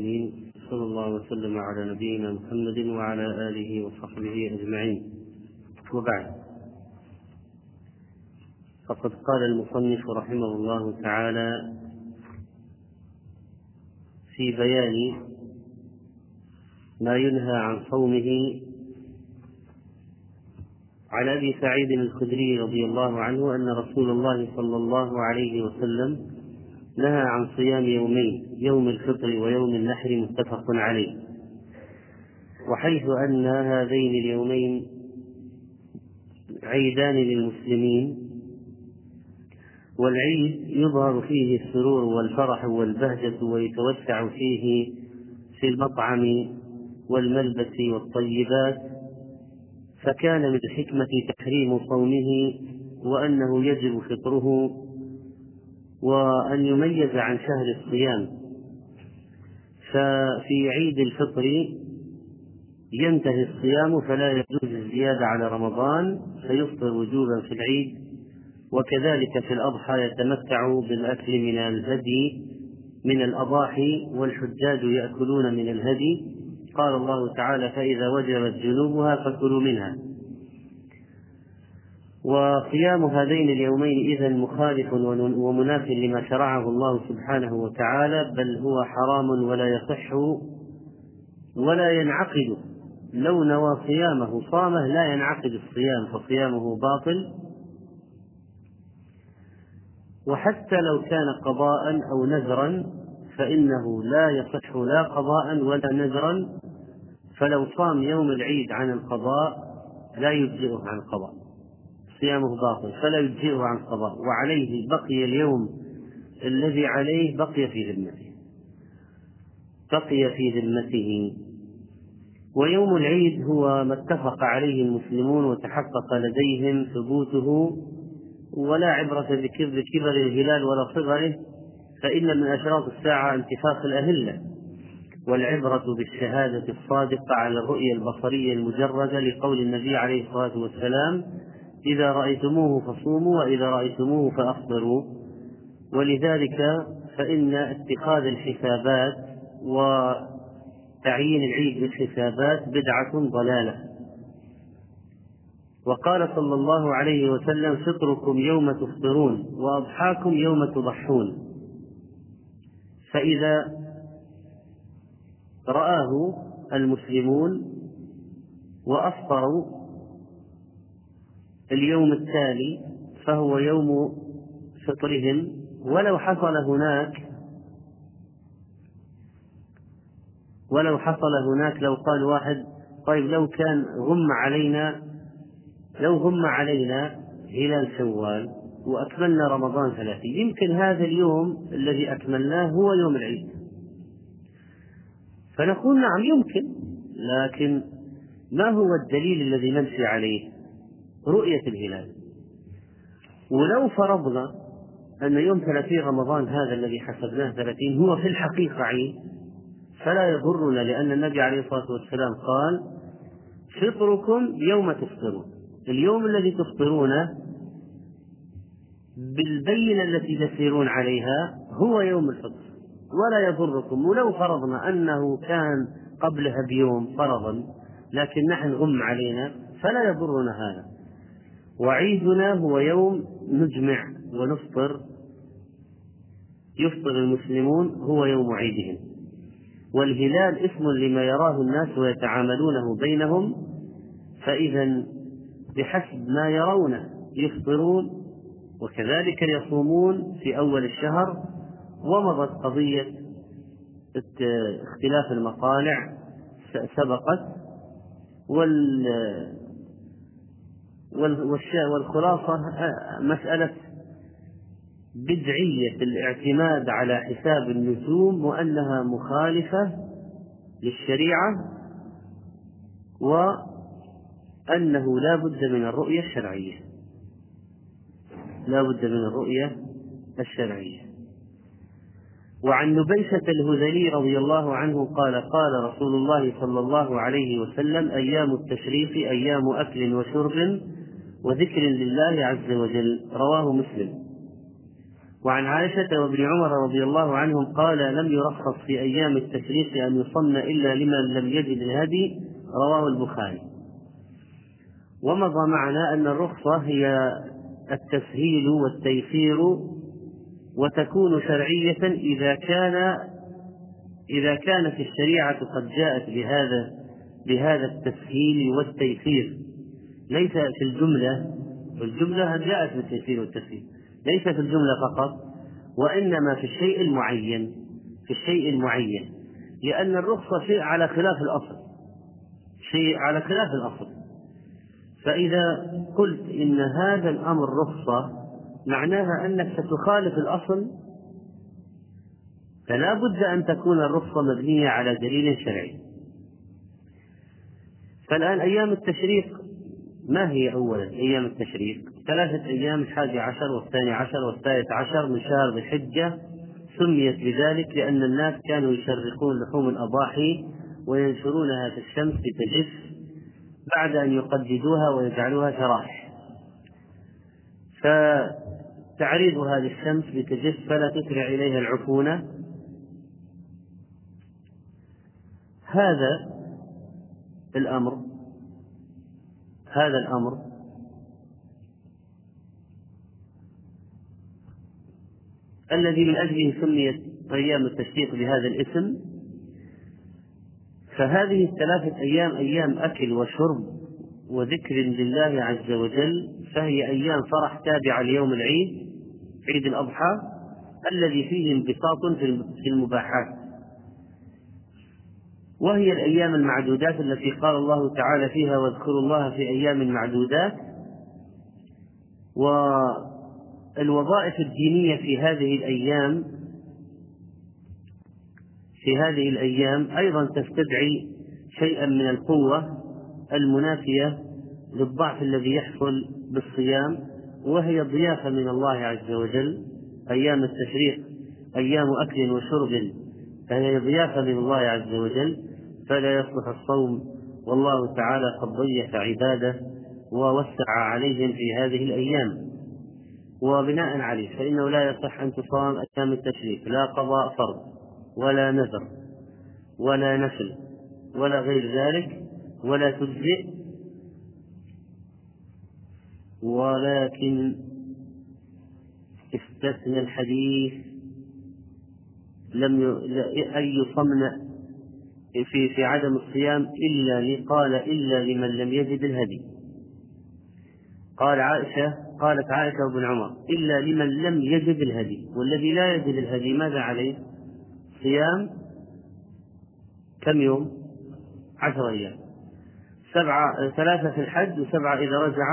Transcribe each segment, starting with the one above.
العالمين صلى الله وسلم على نبينا محمد وعلى آله وصحبه أجمعين. وبعد فقد قال المصنف رحمه الله تعالى في بيان ما ينهى عن صومه عن أبي سعيد الخدري رضي الله عنه أن رسول الله صلى الله عليه وسلم نهى عن صيام يومين يوم الفطر ويوم النحر متفق عليه. وحيث أن هذين اليومين عيدان للمسلمين والعيد يظهر فيه السرور والفرح والبهجة ويتوسع فيه في المطعم والملبس والطيبات. فكان من حكمة تحريم صومه وأنه يجب فطره وأن يميز عن شهر الصيام. ففي عيد الفطر ينتهي الصيام فلا يجوز الزيادة على رمضان فيفطر وجوبا في العيد. وكذلك في الأضحى يتمتع بالأكل من الهدي من الأضاحي والحجاج يأكلون من الهدي. قال الله تعالى فإذا وجبت جنوبها فكلوا منها. وصيام هذين اليومين إذا مخالف ومناف لما شرعه الله سبحانه وتعالى بل هو حرام ولا يصح ولا ينعقد. لو نوى صيامه صامه لا ينعقد الصيام فصيامه باطل. وحتى لو كان قضاء أو نذرا فإنه لا يصح لا قضاء ولا نذرا. فلو صام يوم العيد عن القضاء لا يجزئه عن القضاء. صيامه باطل فلا يجزئه عن قضاء وعليه بقي اليوم الذي عليه بقي في ذمته. بقي في ذمته. ويوم العيد هو ما اتفق عليه المسلمون وتحقق لديهم ثبوته ولا عبرة بكبر الهلال ولا صغره فإن من أشراط الساعة انتفاخ الأهلة والعبرة بالشهادة الصادقة على الرؤية البصرية المجردة لقول النبي عليه الصلاة والسلام إذا رأيتموه فصوموا وإذا رأيتموه فأفطروا. ولذلك فإن اتخاذ الحسابات وتعيين العيد بالحسابات بدعة ضلالة. وقال صلى الله عليه وسلم فطركم يوم تفطرون وأضحاكم يوم تضحون. فإذا رآه المسلمون وأفطروا اليوم التالي فهو يوم فطرهم ولو حصل هناك ولو حصل هناك لو قال واحد طيب لو كان غم علينا لو غم علينا هلال شوال وأكملنا رمضان ثلاثين يمكن هذا اليوم الذي أكملناه هو يوم العيد. فنقول نعم يمكن لكن ما هو الدليل الذي نمشي عليه؟ رؤية الهلال. ولو فرضنا أن يوم ثلاثين رمضان هذا الذي حسبناه ثلاثين هو في الحقيقة عيد فلا يضرنا لأن النبي عليه الصلاة والسلام قال فطركم يوم تفطرون. اليوم الذي تفطرونه بالبينة التي تسيرون عليها هو يوم الفطر. ولا يضركم. ولو فرضنا أنه كان قبلها بيوم فرضا لكن نحن غم علينا فلا يضرنا هذا. وعيدنا هو يوم نجمع ونفطر. يفطر المسلمون هو يوم عيدهم. والهلال اسم لما يراه الناس ويتعاملونه بينهم فإذا بحسب ما يرونه يفطرون وكذلك يصومون في أول الشهر. ومضت قضية اختلاف المطالع سبقت. والخلاصة مسألة بدعية الاعتماد على حساب النجوم وأنها مخالفة للشريعة وأنه لا بد من الرؤية الشرعية. لا بد من الرؤية الشرعية. وعن نبيشة الهذلي رضي الله عنه قال قال رسول الله صلى الله عليه وسلم أيام التشريق أيام أكل وشرب وذكر لله عز وجل رواه مسلم. وعن عائشة وابن عمر رضي الله عنهم قال لم يرخص في أيام التشريق أن يصن إلا لمن لم يجد الهدي. رواه البخاري. ومضى معنا أن الرخصة هي التسهيل والتيسير وتكون شرعية إذا كان إذا كانت الشريعة قد جاءت بهذا بهذا التسهيل والتيسير. ليس في الجملة الجملة جاءت بالتيسير والتسهيل ليس في الجملة فقط وإنما في الشيء المعين في الشيء المعين. لأن الرخصة شيء على خلاف الأصل. شيء على خلاف الأصل. فإذا قلت إن هذا الأمر رخصة معناها أنك ستخالف الأصل. فلا بد أن تكون الرخصة مبنية على دليل شرعي. فالآن أيام التشريق ما هي أولا؟ أيام التشريق. ثلاثة أيام الحادي عشر والثاني عشر والثالث عشر من شهر ذي الحجة سميت بذلك لأن الناس كانوا يشرقون لحوم الأضاحي وينشرونها في الشمس لتجف بعد أن يقددوها ويجعلوها شرائح فتعريضها للشمس لتجف فلا تسرع إليها العفونة. هذا الأمر. هذا الأمر الذي من أجله سميت أيام التشريق بهذا الاسم فهذه الثلاثة أيام أيام أكل وشرب وذكر لله عز وجل فهي أيام فرح تابعة ليوم العيد عيد الأضحى الذي فيه انبساط في المباحات. وهي الأيام المعدودات التي قال الله تعالى فيها واذكروا الله في أيام معدودات. والوظائف الدينية في هذه الأيام في هذه الأيام أيضا تستدعي شيئا من القوة المنافية للضعف الذي يحصل بالصيام وهي ضيافة من الله عز وجل. أيام التشريق أيام أكل وشرب فهي ضيافة من الله عز وجل. فلا يصلح الصوم. والله تعالى قد ضيف عباده ووسع عليهم في هذه الأيام. وبناء عليه فإنه لا يصح أن تصام أيام التشريق. لا قضاء فرض ولا نذر ولا نفل ولا غير ذلك ولا تجزئ. ولكن استثنى الحديث لم أن يصمن في في عدم الصيام إلا قال إلا لمن لم يجد الهدي. قال عائشة قالت عائشة وابن عمر إلا لمن لم يجد الهدي. والذي لا يجد الهدي ماذا عليه؟ صيام كم يوم؟ عشر أيام. سبعة ثلاثة في الحج وسبعة إذا رجع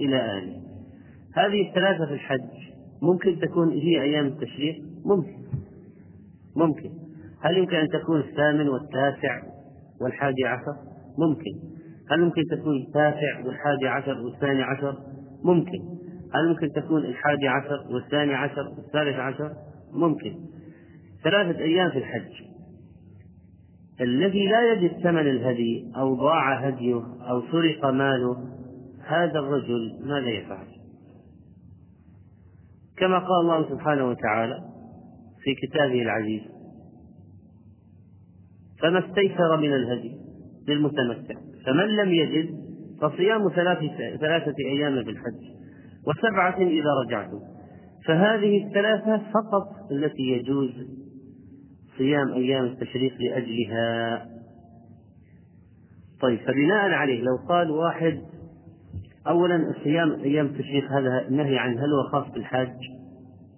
إلى أهله. هذه الثلاثة في الحج ممكن تكون هي أيام التشريق؟ ممكن. ممكن. هل يمكن أن تكون الثامن والتاسع والحادي عشر؟ ممكن. هل ممكن تكون التاسع والحادي عشر والثاني عشر؟ ممكن. هل ممكن تكون الحادي عشر والثاني عشر والثالث عشر؟ ممكن. ثلاثة أيام في الحج. الذي لا يجد ثمن الهدي أو ضاع هديه أو سرق ماله هذا الرجل ماذا يفعل؟ كما قال الله سبحانه وتعالى في كتابه العزيز فما استيسر من الهدي للمتمتع. فمن لم يجد فصيام ثلاثة, ثلاثة أيام في الحج وسبعة إذا رجعتم. فهذه الثلاثة فقط التي يجوز صيام أيام التشريق لأجلها. طيب فبناء عليه لو قال واحد أولا صيام أيام التشريق هذا نهي عنه هل هو خاص بالحاج؟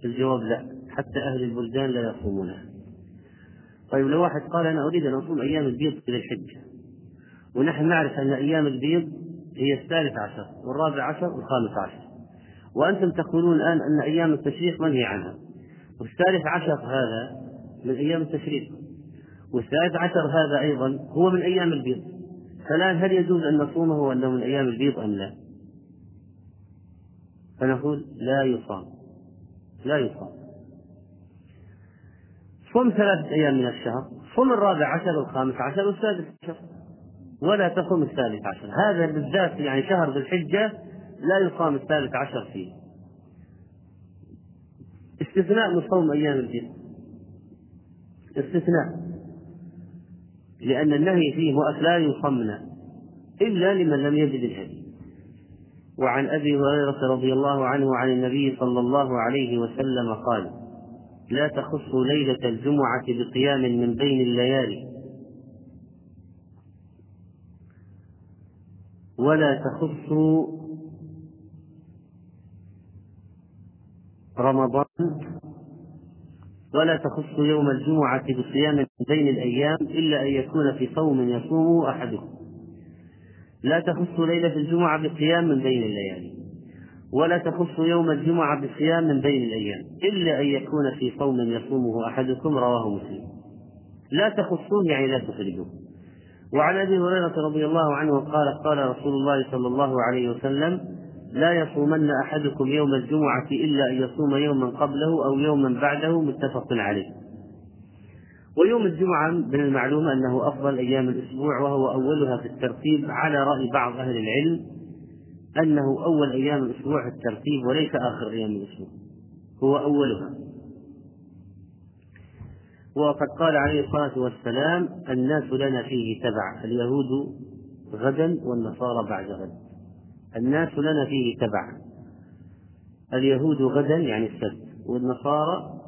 الجواب لا حتى أهل البلدان لا يصومونها طيب لو واحد قال أنا أريد أن أصوم أيام البيض في الحجة ونحن نعرف أن أيام البيض هي الثالث عشر والرابع عشر والخامس عشر. وأنتم تقولون الآن أن أيام التشريق منهي عنها. والثالث عشر هذا من أيام التشريق. والثالث عشر هذا أيضا هو من أيام البيض. فالآن هل يجوز أن نصومه وأنه من أيام البيض أم لا؟ فنقول لا يصام. لا يصام. صم ثلاثة أيام من الشهر صم الرابع عشر والخامس عشر والسادس عشر. ولا تصم الثالث عشر. هذا بالذات يعني شهر ذي الحجة لا يصام الثالث عشر فيه. استثناء من صوم أيام البيض استثناء. لأن النهي فيه لا يصمنا إلا لمن لم يجد الهدي. وعن أبي هريرة رضي الله عنه عن النبي صلى الله عليه وسلم قال لا تخصوا ليلة الجمعة بقيام من بين الليالي. ولا تخصوا رمضان. ولا تخص يوم الجمعة بصيام من بين الأيام إلا أن يكون في صوم يصومه أحدكم. لا تخص ليلة الجمعة بقيام من بين الليالي. ولا تخص يوم الجمعة بصيام من بين الأيام إلا أن يكون في صوم يصومه أحدكم رواه مسلم. لا تخصوه يعني لا تخرجوه. وعن أبي هريرة رضي الله عنه قال قال رسول الله صلى الله عليه وسلم لا يصومن أحدكم يوم الجمعة إلا أن يصوم يوما قبله أو يوما بعده متفق عليه. ويوم الجمعة من المعلوم أنه أفضل أيام الأسبوع وهو أولها في الترتيب على رأي بعض أهل العلم أنه أول أيام الأسبوع في الترتيب وليس آخر أيام الأسبوع. هو أولها. وقد قال عليه الصلاة والسلام الناس لنا فيه تبع اليهود غدا والنصارى بعد غد. الناس لنا فيه تبع. اليهود غدا يعني السبت والنصارى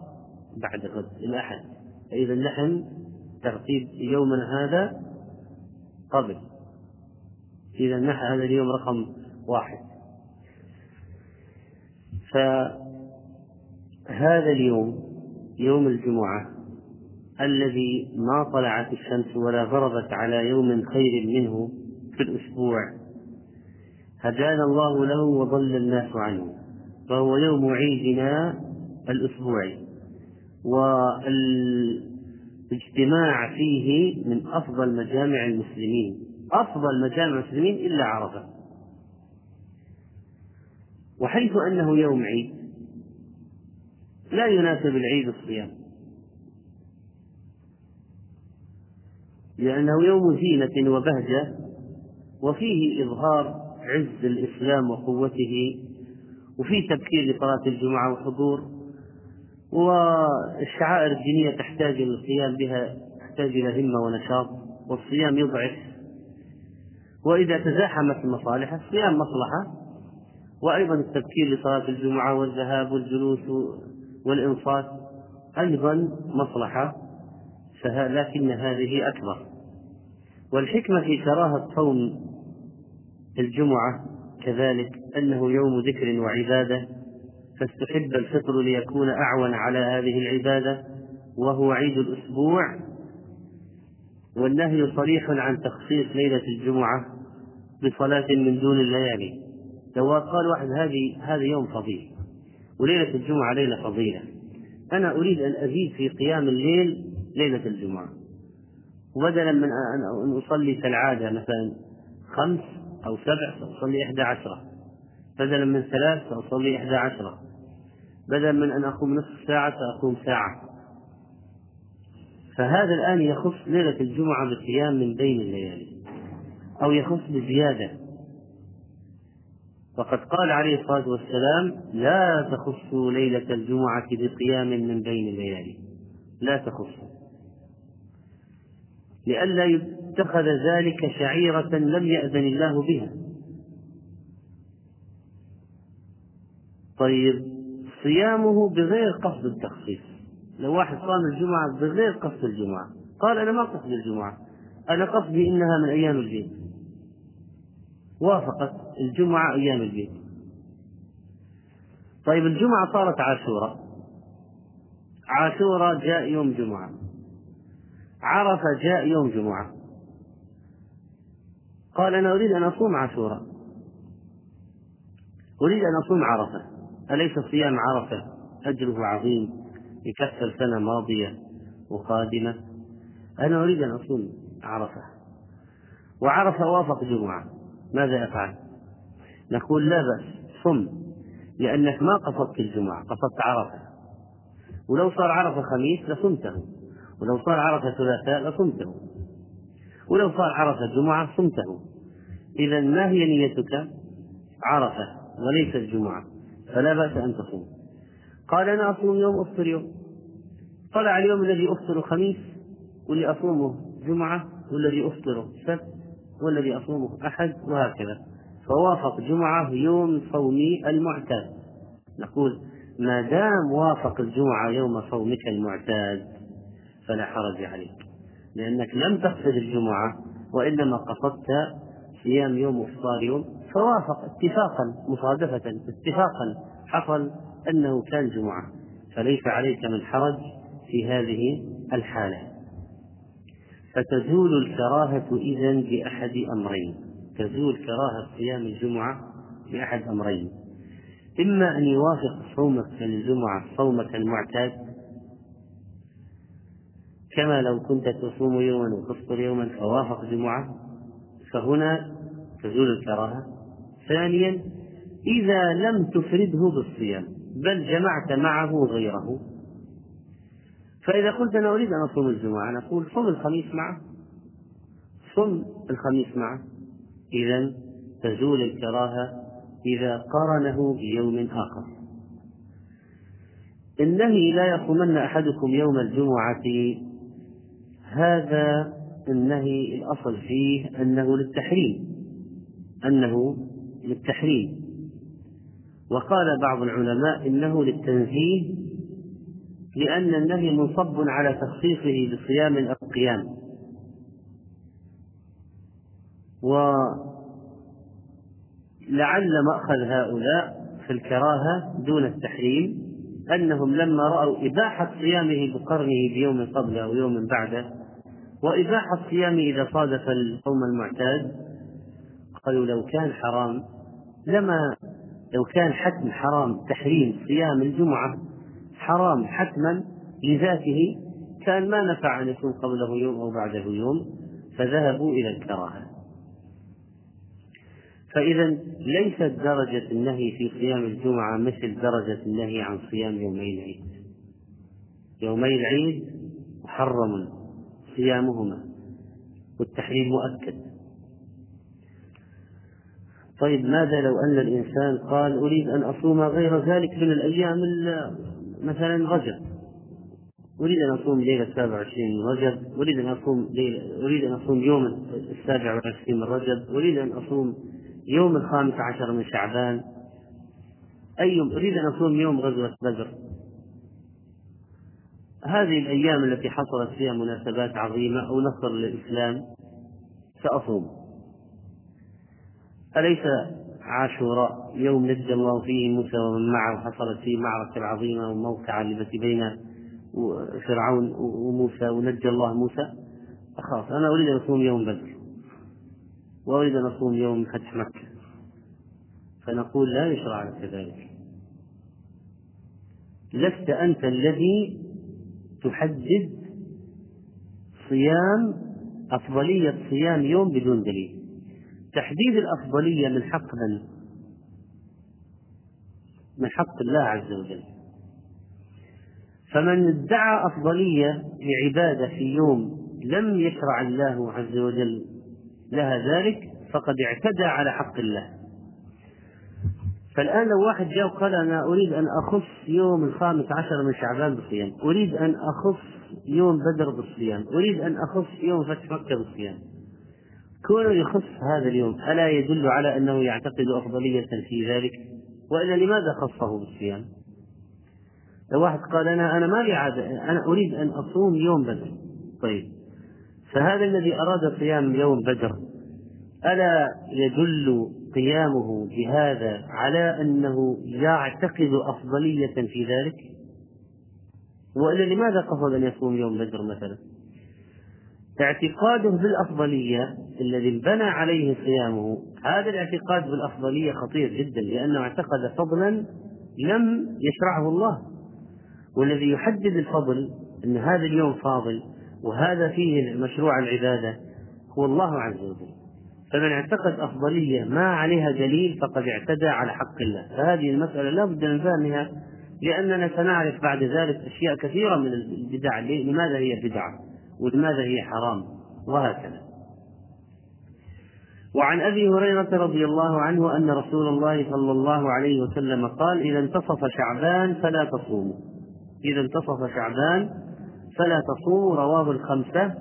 بعد غد الأحد. فإذا نحن ترتيب يومنا هذا قبل. إذا نحن هذا اليوم رقم واحد. فهذا اليوم يوم الجمعة الذي ما طلعت الشمس ولا غربت على يوم خير منه في الأسبوع هدانا الله له وضل الناس عنه فهو يوم عيدنا الأسبوعي. والاجتماع فيه من أفضل مجامع المسلمين أفضل مجامع المسلمين إلا عرفة. وحيث أنه يوم عيد لا يناسب العيد الصيام. لأنه يوم زينة وبهجة وفيه إظهار عز الإسلام وقوته وفيه تبكير لصلاة الجمعة وحضور والشعائر الدينية تحتاج إلى القيام بها تحتاج إلى همة ونشاط والصيام يضعف. وإذا تزاحمت المصالح الصيام مصلحة. وأيضا التبكير لصلاة الجمعة والذهاب والجلوس والإنصات أيضا مصلحة لكن هذه أكبر. والحكمة في كراهة صوم الجمعة كذلك أنه يوم ذكر وعبادة فاستحب الفطر ليكون أعون على هذه العبادة وهو عيد الأسبوع. والنهي صريح عن تخصيص ليلة الجمعة بصلاة من دون الليالي. لو قال واحد هذه هذا يوم فضيل وليلة الجمعة ليلة فضيلة أنا أريد أن أزيد في قيام الليل ليلة الجمعة. وبدلا من أن أصلي كالعادة مثلا خمس أو سبع سأصلي إحدى عشرة. بدلا من ثلاث سأصلي إحدى عشرة. بدلا من أن أقوم نصف ساعة سأقوم ساعة. فهذا الآن يخص ليلة الجمعة بقيام من بين الليالي أو يخص بزيادة. وقد قال عليه الصلاة والسلام لا تخصوا ليلة الجمعة بقيام من بين الليالي لا تخصوا. لئلا يتخذ ذلك شعيرة لم يأذن الله بها. طيب صيامه بغير قصد التخصيص. لو واحد صام الجمعة بغير قصد الجمعة. قال أنا ما قصدي الجمعة. أنا قصدي إنها من أيام البيت وافقت. الجمعة أيام البيت طيب الجمعة صارت عاشوراء عاشوراء جاء يوم جمعة. عرفة جاء يوم جمعة. قال أنا أريد أن أصوم عاشوراء أريد أن أصوم عرفة. أليس صيام عرفة أجره عظيم يكفر سنة ماضية وقادمة أنا أريد أن أصوم عرفة. وعرفة وافق جمعة. ماذا أفعل؟ نقول لا بأس صم لأنك ما قصدت الجمعة قصدت عرفة. ولو صار عرفة خميس لصمته ولو صار عرفة ثلاثاء لصمته. ولو صار عرفة جمعة صمته. إذا ما هي نيتك؟ عرفة وليس الجمعة. فلا بأس أن تصوم. قال أنا أصوم يوم أفطر يوم. طلع اليوم الذي أفطر خميس واللي أصومه جمعة والذي أفطره سبت والذي أصومه أحد وهكذا. فوافق جمعة يوم صومي المعتاد. نقول ما دام وافق الجمعة يوم صومك المعتاد فلا حرج عليك لأنك لم تقصد الجمعة وإنما قصدت صيام يوم وإفطار يوم. فوافق اتفاقا مصادفة اتفاقا حصل أنه كان جمعة. فليس عليك من حرج في هذه الحالة. فتزول الكراهة إذا بأحد أمرين. تزول كراهة صيام الجمعة بأحد أمرين. إما أن يوافق صومك الجمعة صومك المعتاد كما لو كنت تصوم يوما وتفطر يوما فوافق جمعة فهنا تزول الكراهة. ثانيا إذا لم تفرده بالصيام بل جمعت معه غيره. فإذا قلت أنا أريد أن أصوم الجمعة نقول صم الخميس معه. صم الخميس معه. إذا تزول الكراهة إذا قرنه بيوم آخر. النهي لا يصومن أحدكم يوم الجمعة. هذا النهي الأصل فيه أنه للتحريم أنه للتحريم. وقال بعض العلماء إنه للتنزيه لأن النهي منصب على تخصيصه بصيام أو قيام ولعل مأخذ هؤلاء في الكراهة دون التحريم أنهم لما رأوا إباحة صيامه بقرنه بيوم قبله أو يوم بعده وإباحة صيامه إذا صادف الصوم المعتاد قالوا لو كان حرام لما لو كان حتم حرام تحريم صيام الجمعة حرام حتما لذاته كان ما نفع أن يكون قبله يوم أو بعده يوم فذهبوا إلى الكراهة. فإذا ليست درجة النهي في صيام الجمعة مثل درجة النهي عن صيام يومي العيد يومي العيد محرم صيامهما والتحريم مؤكد. طيب ماذا لو أن الإنسان قال أريد أن أصوم غير ذلك من الأيام مثلا رجب. أريد أن أصوم ليلة السابع والعشرين من رجب. أريد أن أصوم ليلة أريد أن أصوم يوم السابع والعشرين من رجب. أريد أن أصوم يوم الخامس عشر من شعبان أي يوم أريد أن أصوم يوم غزوة بدر. هذه الأيام التي حصلت فيها مناسبات عظيمة أو نصر للإسلام سأصوم. أليس عاشوراء يوم نجى الله فيه موسى ومن معه؟ حصلت فيه معركة عظيمة وموقعة التي بين فرعون وموسى ونجى الله موسى. أخاف أنا أريد أن أصوم يوم بدر. وأريد أن أصوم يوم فتح مكة فنقول لا يشرع لك ذلك. لست أنت الذي تحدد صيام أفضلية صيام يوم بدون دليل. تحديد الأفضلية من حق من؟ من حق الله عز وجل. فمن ادعى أفضلية لعبادة في يوم لم يشرع الله عز وجل لها ذلك فقد اعتدى على حق الله. فالآن لو واحد جاء وقال أنا أريد أن أخص يوم الخامس عشر من شعبان بالصيام أريد أن أخص يوم بدر بالصيام أريد أن أخص يوم فتح مكة بالصيام كونه يخص هذا اليوم ألا يدل على أنه يعتقد أفضلية في ذلك؟ وإلا لماذا خصه بالصيام؟ لو واحد قال أنا أنا ما لي عادة أنا أريد أن أصوم يوم بدر. طيب. فهذا الذي أراد صيام يوم بدر ألا يدل قيامه بهذا على أنه يعتقد أفضلية في ذلك؟ وإلا لماذا قصد أن يصوم يوم بدر مثلا؟ اعتقاده بالأفضلية الذي انبنى عليه صيامه هذا الاعتقاد بالأفضلية خطير جدا لأنه اعتقد فضلا لم يشرعه الله. والذي يحدد الفضل أن هذا اليوم فاضل وهذا فيه مشروع العبادة هو الله عز وجل. فمن اعتقد أفضلية ما عليها دليل فقد اعتدى على حق الله. فهذه المسألة لا بد من فهمها لأننا سنعرف بعد ذلك أشياء كثيرة من البدع. لماذا هي بدعة ولماذا هي حرام؟ وهكذا. وعن أبي هريرة رضي الله عنه أن رسول الله صلى الله عليه وسلم قال إذا انتصف شعبان فلا تصوموا. إذا انتصف شعبان فلا تصوموا رواه الخمسة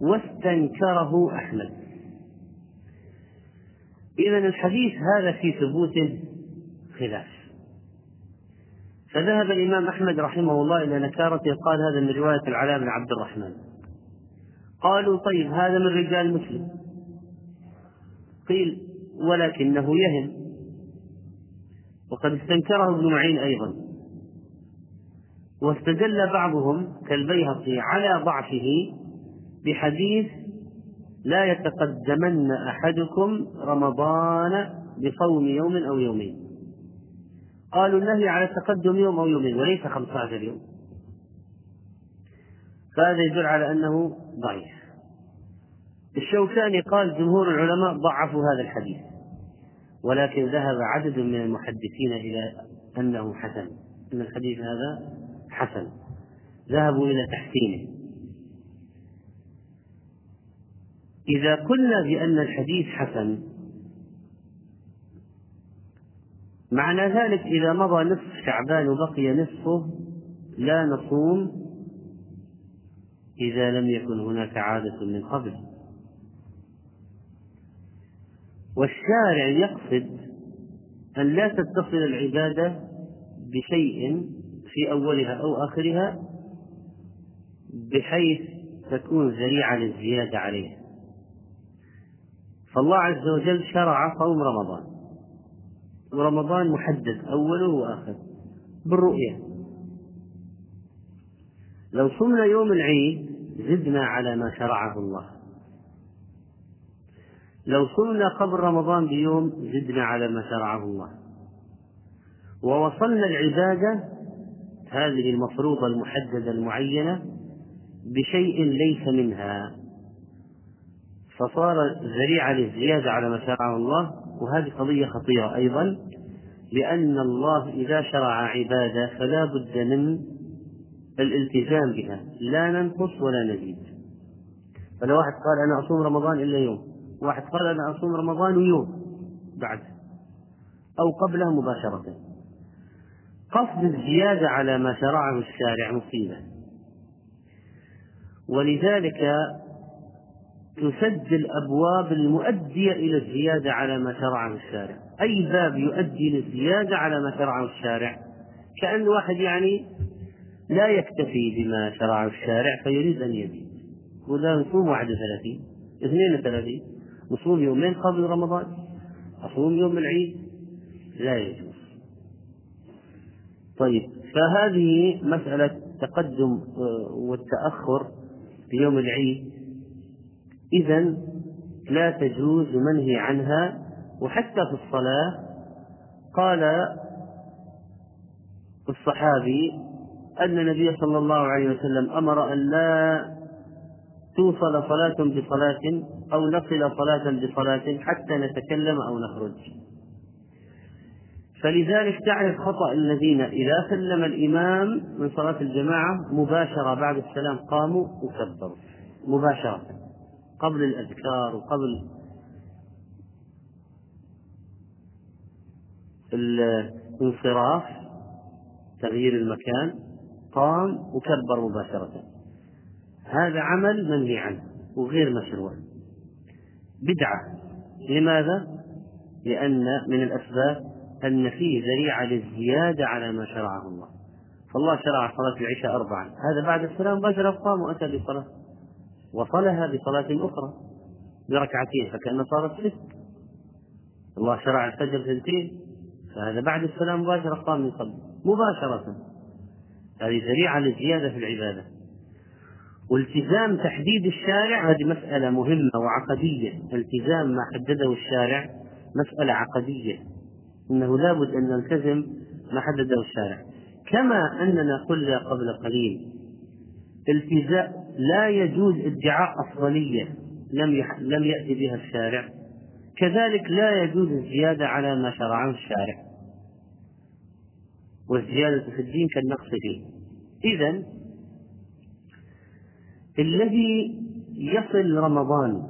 واستنكره أحمد. اذا الحديث هذا في ثبوته خلاف. فذهب الإمام أحمد رحمه الله إلى نكارته قال هذا من رواية العلاء بن عبد الرحمن. قالوا طيب هذا من رجال مسلم. قيل ولكنه يهم. وقد استنكره ابن معين أيضا. واستدل بعضهم كالبيهقي على ضعفه بحديث لا يتقدمن أحدكم رمضان بصوم يوم أو يومين. قالوا النهي على التقدم يوم أو يومين وليس خمسة عشر يوم. فهذا يدل على أنه ضعيف. الشوكاني قال جمهور العلماء ضعفوا هذا الحديث ولكن ذهب عدد من المحدثين إلى أنه حسن. أن الحديث هذا حسن. ذهبوا إلى تحسينه. إذا قلنا بأن الحديث حسن معنى ذلك إذا مضى نصف شعبان وبقي نصفه لا نصوم إذا لم يكن هناك عادة من قبل. والشارع يقصد أن لا تتصل العبادة بشيء في أولها أو آخرها بحيث تكون ذريعة للزيادة عليها. فالله عز وجل شرع صوم رمضان. ورمضان محدد أوله وآخره بالرؤية. لو صمنا يوم العيد زدنا على ما شرعه الله. لو صمنا قبل رمضان بيوم زدنا على ما شرعه الله. ووصلنا العبادة هذه المفروضة المحددة المعينة بشيء ليس منها. فصار ذريعة للزيادة على ما شرعه الله وهذه قضية خطيرة أيضا لأن الله إذا شرع عبادة فلا بد من الالتزام بها لا ننقص ولا نزيد. فلو واحد قال أنا أصوم رمضان إلا يوم واحد قال أنا أصوم رمضان ويوم بعد أو قبله مباشرة. قصد الزيادة على ما شرعه الشارع مصيبة. ولذلك تسد الأبواب المؤدية إلى الزيادة على ما شرعه الشارع. أي باب يؤدي للزيادة على ما شرعه الشارع؟ كأن واحد يعني لا يكتفي بما شرعه الشارع فيريد أن يزيد ولا نصوم 31 32 نصوم يومين قبل رمضان أصوم يوم العيد. لا يجوز. طيب فهذه مسألة التقدم آه، والتأخر في يوم العيد. إذا لا تجوز منهي عنها وحتى في الصلاة قال الصحابي أن النبي صلى الله عليه وسلم أمر أن لا توصل صلاة بصلاة أو نصل صلاة بصلاة حتى نتكلم أو نخرج. فلذلك تعرف خطأ الذين إذا سلم الإمام من صلاة الجماعة مباشرة بعد السلام قاموا وكبروا. مباشرة. قبل الأذكار وقبل الانصراف تغيير المكان قام وكبر مباشرة. هذا عمل منهي عنه وغير مشروع. بدعة. لماذا؟ لأن من الأسباب أن فيه ذريعة للزيادة على ما شرعه الله. فالله شرع صلاة العشاء أربعا. هذا بعد السلام بشر قام وأتى بصلاة. وصلها بصلاة أخرى بركعتين فكأن صارت ست الله شرع الفجر ثنتين فهذا بعد السلام مباشرة قام قبل. مباشرة. هذه ذريعة للزيادة في العبادة. والتزام تحديد الشارع هذه مسألة مهمة وعقدية. التزام ما حدده الشارع مسألة عقدية. أنه لابد أن نلتزم ما حدده الشارع. كما أننا قلنا قبل قليل التزام لا يجوز ادعاء أفضلية لم لم يأتي بها الشارع. كذلك لا يجوز الزيادة على ما شرعه الشارع. والزيادة في الدين كالنقص فيه. إذا الذي يصل رمضان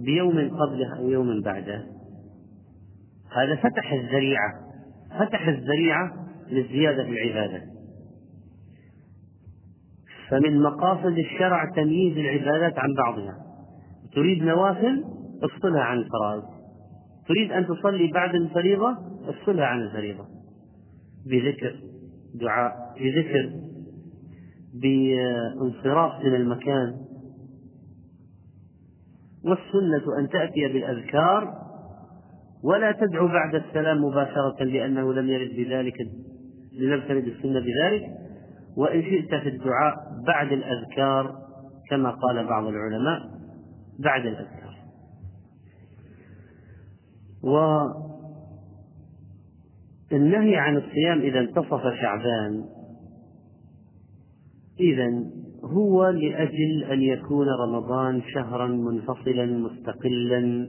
بيوم قبله أو يوم بعده هذا فتح الذريعة فتح الذريعة للزيادة في العبادة. فمن مقاصد الشرع تمييز العبادات عن بعضها. تريد نوافل افصلها عن الفرائض. تريد أن تصلي بعد الفريضة افصلها عن الفريضة. بذكر دعاء بذكر بانصراف من المكان. والسنة أن تأتي بالأذكار ولا تدعو بعد السلام مباشرة لأنه لم يرد بذلك لم ترد السنة بذلك. وإن شئت في الدعاء بعد الأذكار كما قال بعض العلماء بعد الأذكار. والنهي عن الصيام إذا انتصف شعبان إذا هو لأجل أن يكون رمضان شهرا منفصلا مستقلا.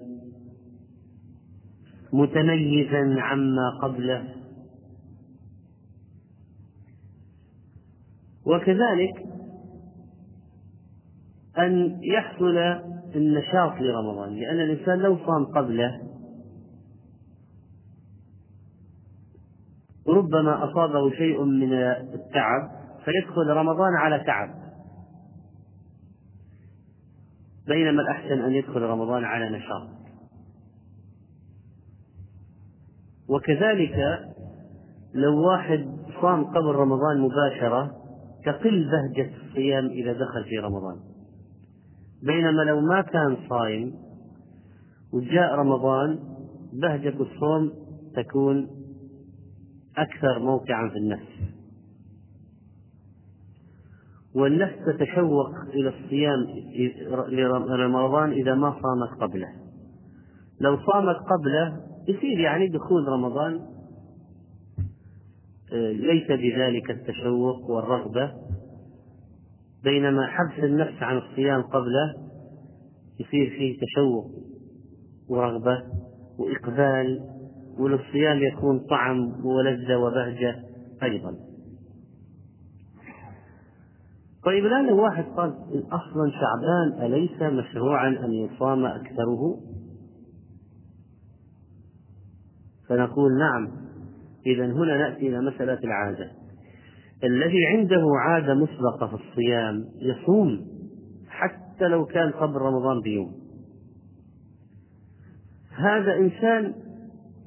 متميزا عما قبله. وكذلك أن يحصل النشاط لرمضان لأن الإنسان لو صام قبله ربما أصابه شيء من التعب فيدخل رمضان على تعب. بينما الأحسن أن يدخل رمضان على نشاط. وكذلك لو واحد صام قبل رمضان مباشرة تقل بهجة الصيام إذا دخل في رمضان. بينما لو ما كان صايم وجاء رمضان بهجة الصوم تكون أكثر موقعا في النفس. والنفس تتشوق إلى الصيام لرمضان إذا ما صامت قبله. لو صامت قبله يصير يعني دخول رمضان آه، ليس بذلك التشوق والرغبة بينما حبس النفس عن الصيام قبله يصير فيه تشوق ورغبة وإقبال وللصيام يكون طعم ولذة وبهجة أيضا. طيب الآن واحد قال أصلا شعبان أليس مشروعا أن يصام أكثره؟ فنقول نعم إذا هنا نأتي إلى مسألة العادة. الذي عنده عادة مسبقة في الصيام يصوم حتى لو كان قبل رمضان بيوم. هذا إنسان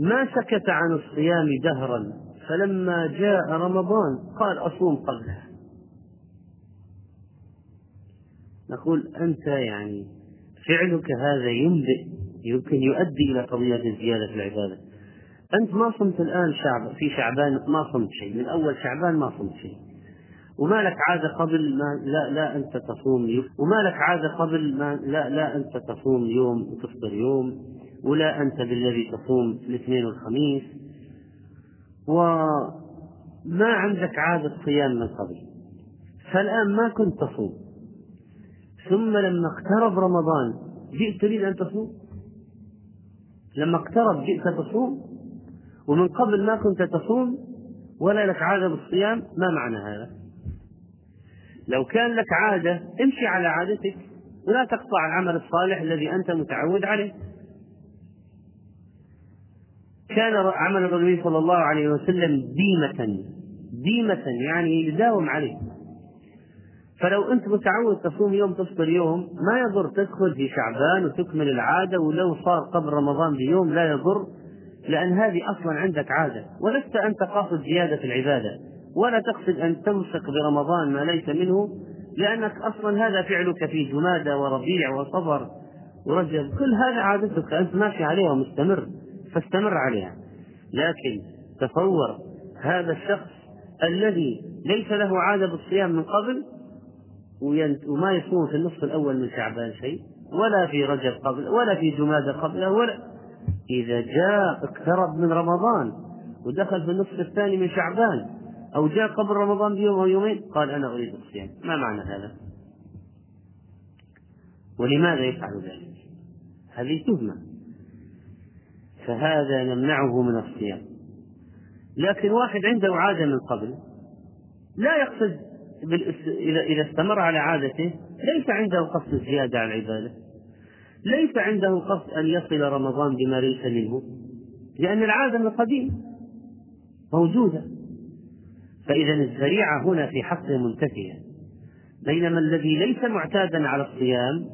ما سكت عن الصيام دهرا فلما جاء رمضان قال أصوم قبله نقول أنت يعني فعلك هذا ينبئ يمكن يؤدي إلى قضية زيادة في العبادة. أنت ما صمت الآن شعب في شعبان ما صمت شيء من أول شعبان ما صمت شيء. وما لك عادة قبل ما لا لا أنت تصوم يوم وما لك عادة قبل ما لا لا أنت تصوم يوم وتفطر يوم ولا أنت بالذي تصوم الاثنين والخميس. وما عندك عادة صيام من قبل. فالآن ما كنت تصوم. ثم لما اقترب رمضان جئت تريد أن تصوم؟ لما اقترب جئت تصوم؟ ومن قبل ما كنت تصوم ولا لك عادة بالصيام ما معنى هذا؟ لو كان لك عادة امشي على عادتك ولا تقطع العمل الصالح الذي أنت متعود عليه. كان عمل النبي صلى الله عليه وسلم ديمة ديمة يعني يداوم عليه. فلو أنت متعود تصوم يوم تفطر يوم ما يضر تدخل في شعبان وتكمل العادة ولو صار قبل رمضان بيوم لا يضر لأن هذه أصلا عندك عادة ولست أنت قاصد زيادة في العبادة ولا تقصد أن تمسك برمضان ما ليس منه لأنك أصلا هذا فعلك في جمادة وربيع وصبر ورجب كل هذا عادتك أنت ماشي عليها ومستمر فاستمر عليها. لكن تصور هذا الشخص الذي ليس له عادة بالصيام من قبل وما يصوم في النصف الأول من شعبان شيء ولا في رجب قبل ولا في جمادة قبله ولا إذا جاء اقترب من رمضان ودخل في النصف الثاني من شعبان أو جاء قبل رمضان بيوم أو يومين قال أنا أريد الصيام ما معنى هذا؟ ولماذا يفعل ذلك؟ هذه تهمة فهذا يمنعه من الصيام لكن واحد عنده عادة من قبل لا يقصد إذا إذا استمر على عادته ليس عنده قصد زيادة على العبادة ليس عنده قصد أن يصل رمضان بما ليس منه لأن العادة من القديم موجودة. فإذا الذريعة هنا في حقه منتفية بينما الذي ليس معتادا على الصيام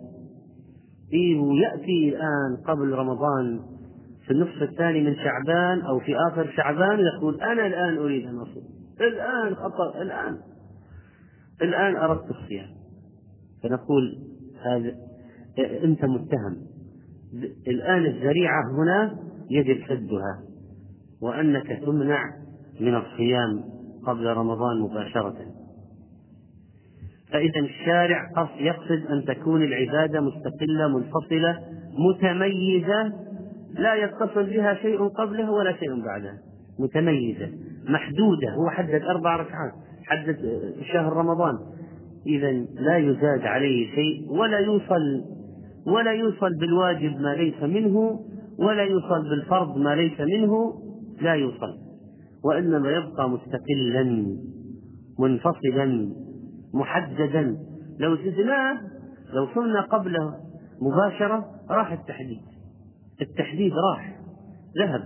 يأتي الآن قبل رمضان في النصف الثاني من شعبان أو في آخر شعبان يقول أنا الآن أريد أن أصوم الآن خطأ الآن الآن أردت الصيام. فنقول هذا أنت متهم. الآن الذريعة هنا يجب سدها وأنك تمنع من الصيام قبل رمضان مباشرة. فإذا الشارع يقصد أن تكون العبادة مستقلة منفصلة متميزة لا يتصل بها شيء قبله ولا شيء بعده متميزة محدودة. هو حدد أربع ركعات حدد شهر رمضان. إذا لا يزاد عليه شيء ولا يوصل ولا يوصل بالواجب ما ليس منه ولا يوصل بالفرض ما ليس منه لا يوصل. وإنما يبقى مستقلا منفصلا محددا. لو زدناه لو صرنا قبله مباشرة راح التحديد. التحديد راح ذهب.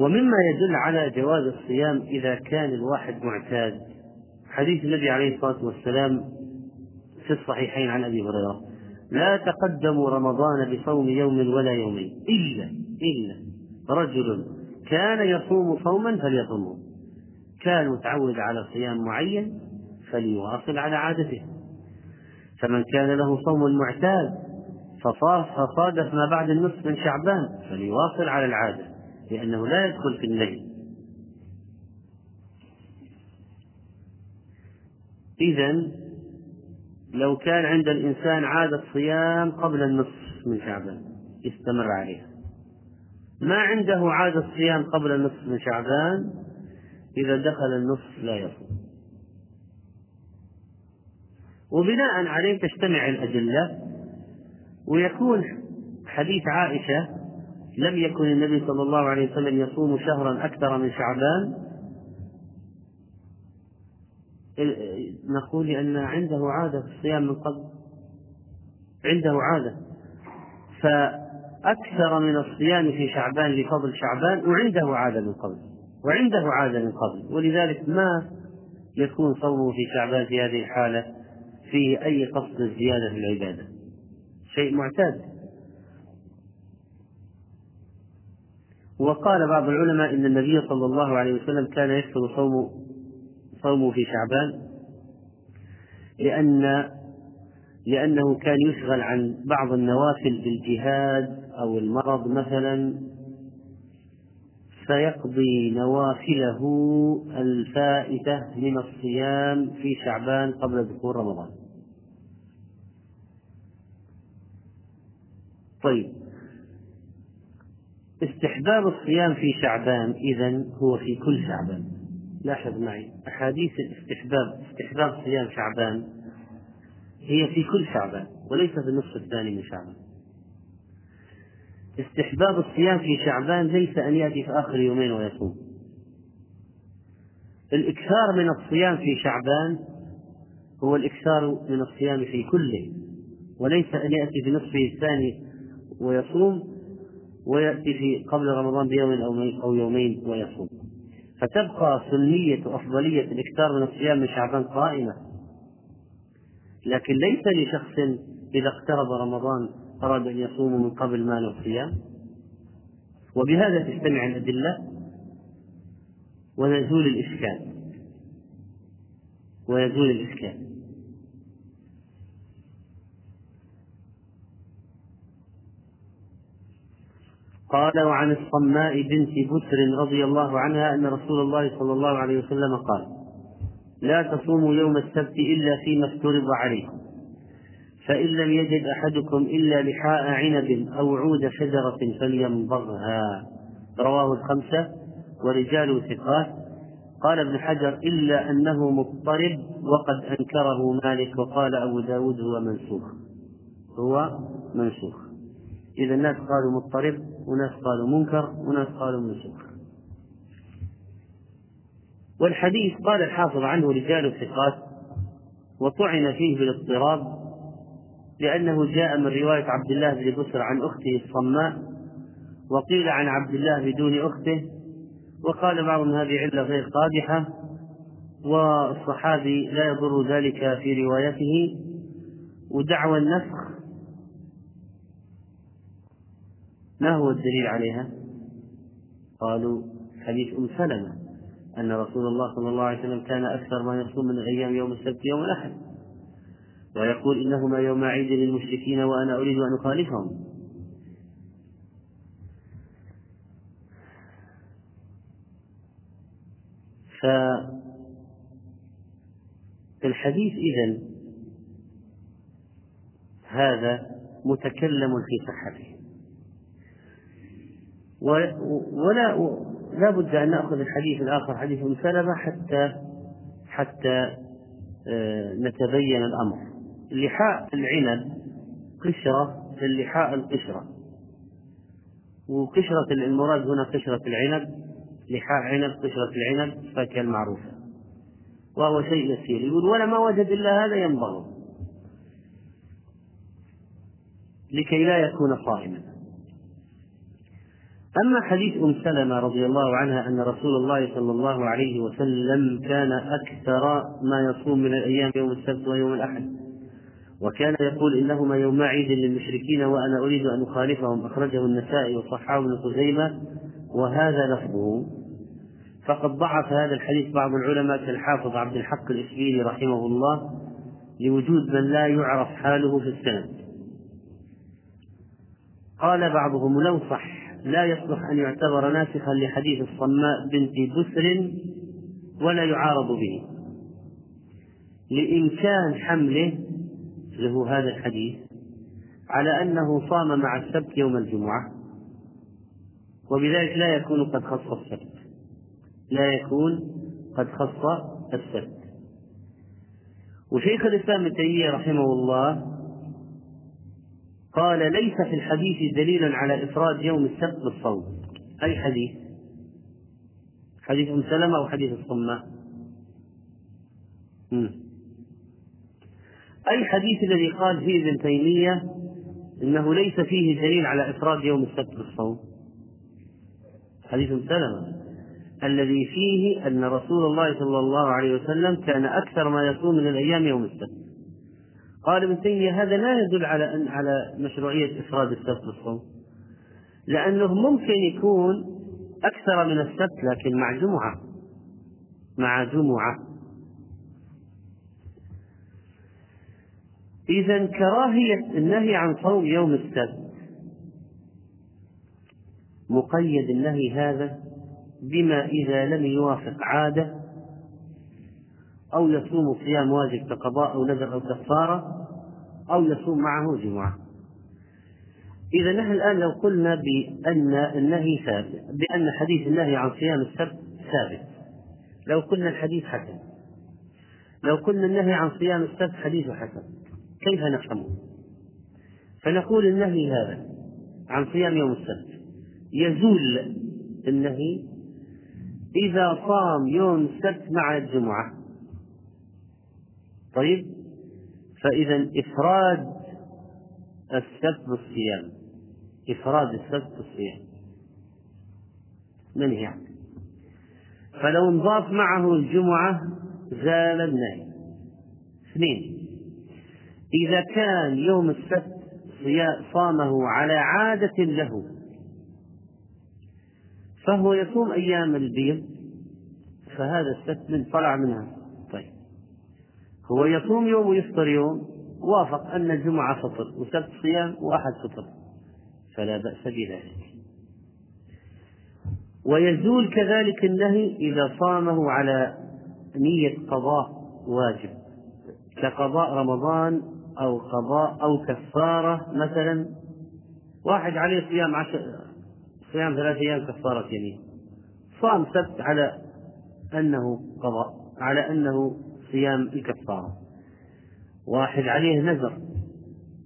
ومما يدل على جواز الصيام إذا كان الواحد معتاد. حديث النبي عليه الصلاة والسلام في الصحيحين عن أبي هريرة. لا تقدموا رمضان بصوم يوم ولا يومين. إلا إلا. رجل كان يصوم صوما فليصومه. كان متعود على صيام معين فليواصل على عادته. فمن كان له صوم معتاد فصادف ما بعد النصف من شعبان فليواصل على العادة لأنه لا يدخل في الليل. إذا لو كان عند الإنسان عادة صيام قبل النصف من شعبان يستمر عليها. ما عنده عادة صيام قبل النصف من شعبان إذا دخل النصف لا يصوم. وبناء عليه تجتمع الأدلة ويكون حديث عائشة لم يكن النبي صلى الله عليه وسلم يصوم شهرا أكثر من شعبان نقول لأن عنده عادة في الصيام من قبل عنده عادة. فأكثر من الصيام في شعبان لفضل شعبان وعنده عادة من قبل. وعنده عادة من قبل. ولذلك ما يكون صومه في شعبان في هذه الحالة فيه أي قصد زيادة في العبادة. شيء معتاد. وقال بعض العلماء إن النبي صلى الله عليه وسلم كان يكثر صوم صومه في شعبان لأن لأنه كان يشغل عن بعض النوافل بالجهاد أو المرض مثلا فيقضي نوافله الفائتة من الصيام في شعبان قبل دخول رمضان. طيب استحباب الصيام في شعبان إذا هو في كل شعبان لاحظ معي أحاديث الاستحباب استحباب صيام شعبان هي في كل شعبان وليس في النصف الثاني من شعبان. استحباب الصيام في شعبان ليس أن يأتي في آخر يومين ويصوم. الإكثار من الصيام في شعبان هو الإكثار من الصيام في كله وليس أن يأتي في نصفه الثاني ويصوم ويأتي في قبل رمضان بيوم أو يومين ويصوم. فتبقى سنية وأفضلية الإكثار من الصيام من شعبان قائمة. لكن ليس لشخص إذا اقترب رمضان أراد أن يصوم من قبل ما الصيام. وبهذا تجتمع الأدلة ويزول الإشكال ويزول الإشكال قال وعن الصماء بنت بسر رضي الله عنها أن رسول الله صلى الله عليه وسلم قال لا تصوموا يوم السبت إلا فيما افترض عليكم فإن لم يجد أحدكم إلا لحاء عنب أو عود شجرة فليمضغها رواه الخمسة ورجال ثقات. قال ابن حجر إلا أنه مضطرب وقد أنكره مالك وقال أبو داود هو منسوخ. هو منسوخ. إذا الناس قالوا مضطرب وناس قالوا منكر وناس قالوا منسوخ والحديث قال الحافظ عنه رجال الثقات وطعن فيه بالاضطراب لأنه جاء من رواية عبد الله بن بسر عن أخته الصماء وقيل عن عبد الله بدون أخته وقال بعضهم هذه علة غير قادحة والصحابي لا يضر ذلك في روايته ودعوى النسخ ما هو الدليل عليها؟ قالوا حديث أم سلمة أن رسول الله صلى الله عليه وسلم كان أكثر ما يصوم من الأيام يوم السبت يوم الأحد. ويقول إنهما يوم عيد للمشركين وأنا أريد أن أخالفهم. فالحديث إذن هذا متكلم في صحته. ولا لا بد أن نأخذ الحديث الآخر حديث أم سلمة حتى حتى آه، نتبين الأمر. لحاء العنب قشرة اللحاء القشرة. وقشرة المراد هنا قشرة العنب لحاء عنب قشرة العنب فاكهة المعروفة. وهو شيء يسير. يقول ولا ما وجد إلا هذا ينبغي لكي لا يكون صائما. أما حديث أم سلمة رضي الله عنها أن رسول الله صلى الله عليه وسلم كان أكثر ما يصوم من الأيام يوم السبت ويوم الأحد. وكان يقول إنهما يوم عيد للمشركين وأنا أريد أن أخالفهم. أخرجه النسائي وصححه ابن خزيمة وهذا لفظه. فقد ضعف هذا الحديث بعض العلماء كالحافظ عبد الحق الإسبيلي رحمه الله لوجود من لا يعرف حاله في السند. قال بعضهم لو صح لا يصلح أن يعتبر ناسخا لحديث الصماء بنت بسر ولا يعارض به. لإمكان حمله له هذا الحديث على أنه صام مع السبت يوم الجمعة وبذلك لا يكون قد خص السبت. لا يكون قد خص السبت. وشيخ الإسلام ابن تيمية رحمه الله قال ليس في الحديث دليل على إفراد يوم السبت بالصوم. أي حديث؟ حديث أم سلمة أو حديث الصماء؟ أي حديث الذي قال فيه ابن تيمية إنه ليس فيه دليل على إفراد يوم السبت بالصوم؟ حديث أم سلمة. الذي فيه أن رسول الله صلى الله عليه وسلم كان أكثر ما يصوم من الأيام يوم السبت. قال ابن تيمية هذا لا يدل على أن على مشروعية إفراد السبت بالصوم. لأنه ممكن يكون أكثر من السبت لكن مع جمعة. مع جمعة. إذا كراهية النهي عن صوم يوم السبت. مقيد النهي هذا بما إذا لم يوافق عادة أو يصوم صيام واجب كقضاء أو نذر أو كفارة أو يصوم معه جمعة. إذا نحن الآن لو قلنا بأن النهي ثابت بأن حديث النهي عن صيام السبت ثابت. لو قلنا الحديث حسن. لو قلنا النهي عن صيام السبت حديث حسن. كيف نفهمه؟ فنقول النهي هذا عن صيام يوم السبت. يزول النهي إذا صام يوم السبت مع الجمعة. طيب؟ فإذا إفراد السبت بالصيام. إفراد السبت بالصيام. منهي عنه فلو انضاف معه الجمعة زال النهي. اثنين. إذا كان يوم السبت صامه على عادة له فهو يصوم أيام البيض فهذا السبت من طلع منها. هو يصوم يوم ويفطر يوم وافق أن الجمعة فطر وسبت صيام وأحد فطر فلا بأس بذلك. ويزول كذلك النهي إذا صامه على نية قضاء واجب كقضاء رمضان أو قضاء أو كفارة مثلا. واحد عليه صيام عشر صيام ثلاثة أيام كفارة يمين صام سبت على أنه قضاء على أنه صيام الكفارة. واحد عليه نذر.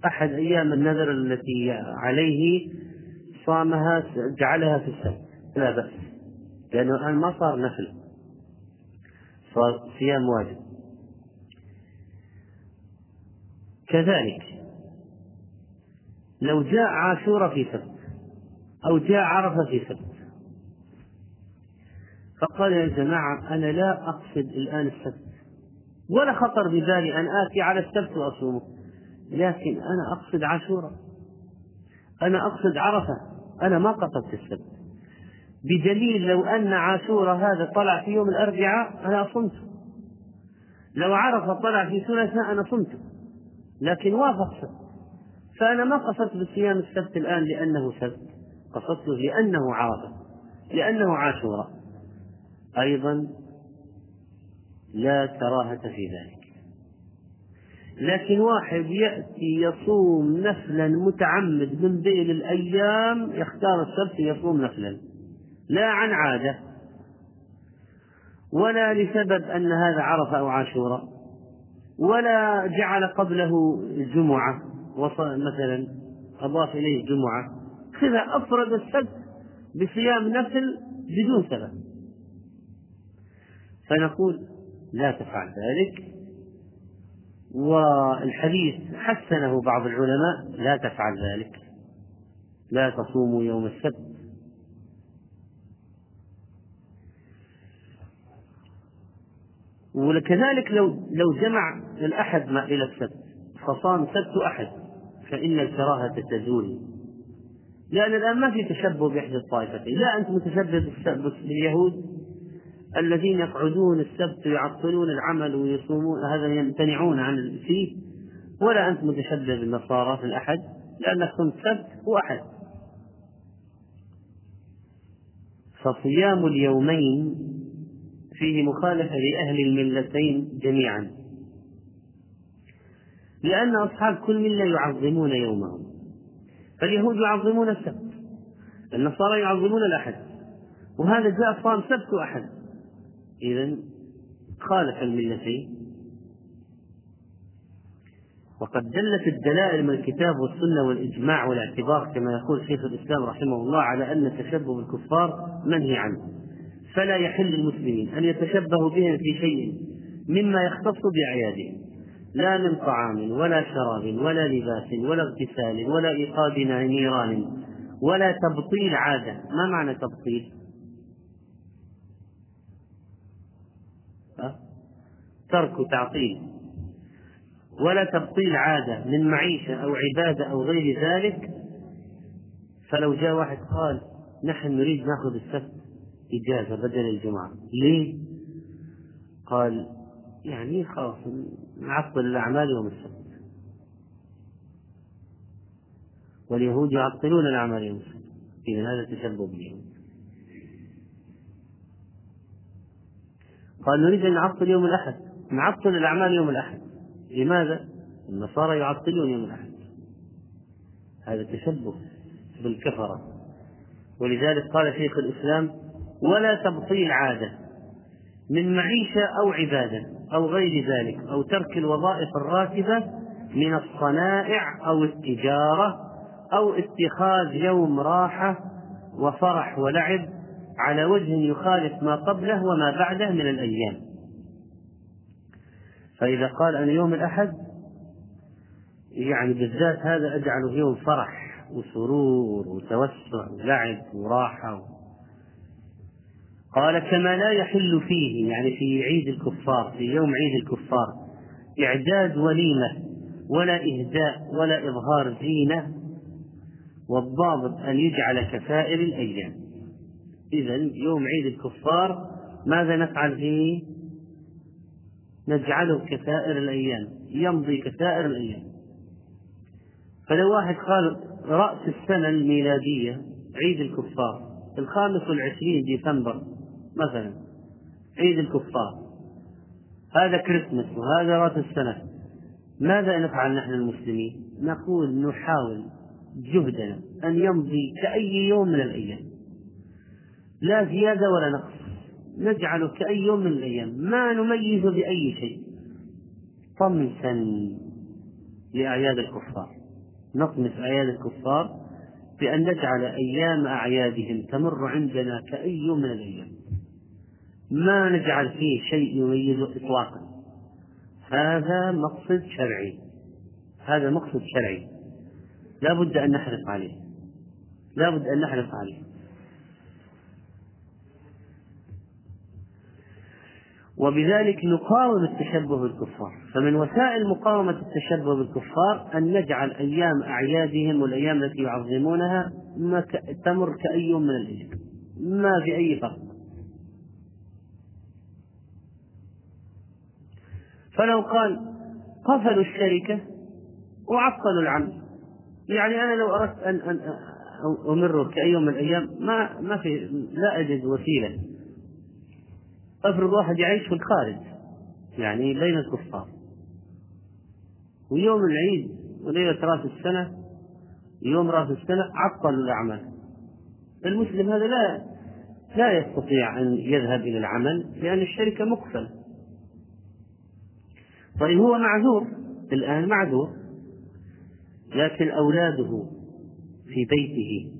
أحد أيام النذر التي عليه صامها جعلها في السبت لا بأس. لأنه الآن ما صار نفل. صار صيام واجب. كذلك لو جاء عاشوراء في سبت أو جاء عرفة في سبت فقال يا جماعة أنا لا أقصد الآن السبت. ولا خطر ببالي أن آتي على السبت وأصومه. لكن أنا أقصد عاشوراء أنا أقصد عرفة. أنا ما قصدت السبت. بدليل لو أن عاشوراء هذا طلع في يوم الأربعاء أنا صمته لو عرفة طلع في ثلاثاء أنا صمته لكن وافق فأنا ما قصدت بصيام السبت الآن لأنه سبت. قصدته لأنه عرفة. لأنه عاشوراء أيضا لا كراهة في ذلك. لكن واحد يأتي يصوم نفلا متعمد من بين الأيام يختار السبت يصوم نفلا. لا عن عادة. ولا لسبب أن هذا عرفة أو عاشوراء ولا جعل قبله الجمعة مثلا أضاف إليه الجمعة كذا أفرد السبت بصيام نفل بدون سبب. فنقول لا تفعل ذلك. والحديث حسنه بعض العلماء لا تفعل ذلك. لا تصوموا يوم السبت. وكذلك لو لو جمع الأحد ما إلى السبت فصام سبت أحد فإن الكراهة تزول. لأن الآن ما في تشبه بإحدى الطائفتين. لا أنت متشبه باليهود. الذين يقعدون السبت ويعطلون العمل ويصومون هذا يمتنعون عن فيه ولا أنت متشبه بالنصارى في الأحد لأنك كنت سبت وأحد. فصيام اليومين فيه مخالفة لأهل الملتين جميعا. لأن أصحاب كل ملة يعظمون يومهم. فاليهود يعظمون السبت النصارى يعظمون الأحد. وهذا جاء صام سبت وأحد. إذا خالف الملتين وقد دلت الدلائل من الكتاب والسنة والإجماع والاعتبار كما يقول شيخ الإسلام رحمه الله على أن التشبه بالكفار منهي عنه. فلا يحل للمسلمين أن يتشبهوا بهم في شيء مما يختص بأعيادهم. لا من طعام ولا شراب ولا لباس ولا اغتسال ولا إيقاد نيران ولا تبطيل عادة. ما معنى تبطيل؟ ترك تعطيل ولا تبطيل عادة من معيشة أو عبادة أو غير ذلك فلو جاء واحد قال نحن نريد نأخذ السبت إجازة بدل الجمعة ليه؟ قال يعني خلاص نعطل الأعمال يوم السبت. واليهود يعطلون الأعمال يوم السبت إذا هذا تشبه باليهود قال نريد أن نعطل يوم الأحد. نعطل الأعمال يوم الأحد. لماذا؟ النصارى يعطلون يوم الأحد. هذا تشبه بالكفرة. ولذلك قال شيخ الإسلام ولا تبطيل عادة. من معيشة أو عبادة أو غير ذلك أو ترك الوظائف الراتبة من الصنائع أو التجارة أو اتخاذ يوم راحة وفرح ولعب على وجه يخالف ما قبله وما بعده من الأيام. فإذا قال أنا يوم الأحد يعني بالذات هذا أجعله يوم فرح وسرور وتوسع ولعب وراحة قال كما لا يحل فيه يعني في عيد الكفار في يوم عيد الكفار إعداد وليمة ولا إهداء ولا إظهار زينة والضابط أن يجعل كسائر الأيام إذا يوم عيد الكفار ماذا نفعل فيه؟ نجعله كسائر الأيام يمضي كسائر الأيام. فلو واحد قال رأس السنة الميلادية عيد الكفار الخامس والعشرين ديسمبر مثلا عيد الكفار هذا كريسماس وهذا رأس السنة ماذا نفعل نحن المسلمين؟ نقول نحاول جهدنا أن يمضي كأي يوم من الأيام. لا زيادة ولا نقص. نجعله كأي يوم من الأيام. ما نميز بأي شيء. طمسا لأعياد الكفار. نطمس أعياد الكفار بأن نجعل أيام أعيادهم تمر عندنا كأي يوم من الأيام. ما نجعل فيه شيء يميزه إطلاقا. هذا مقصد شرعي. هذا مقصد شرعي. لا بد أن نحرص عليه. لا بد أن نحرص عليه. وبذلك نقاوم التشبه بالكفار. فمن وسائل مقاومة التشبه بالكفار أن نجعل أيام أعيادهم والأيام التي يعظمونها ما تمر كأي يوم من الهجرة ما في أي فرق. فلو قال قفلوا الشركة وعطلوا العمل. يعني أنا لو أردت أن أمره كأي يوم من الأيام ما ما في لا أجد وسيلة. أفرض واحد يعيش في الخارج يعني بين الكفار. ويوم العيد وليلة رأس السنة يوم رأس السنة عطل الأعمال. المسلم هذا لا لا يستطيع أن يذهب إلى العمل لأن الشركة مقفلة. طيب هو معذور الآن معذور لكن أولاده في بيته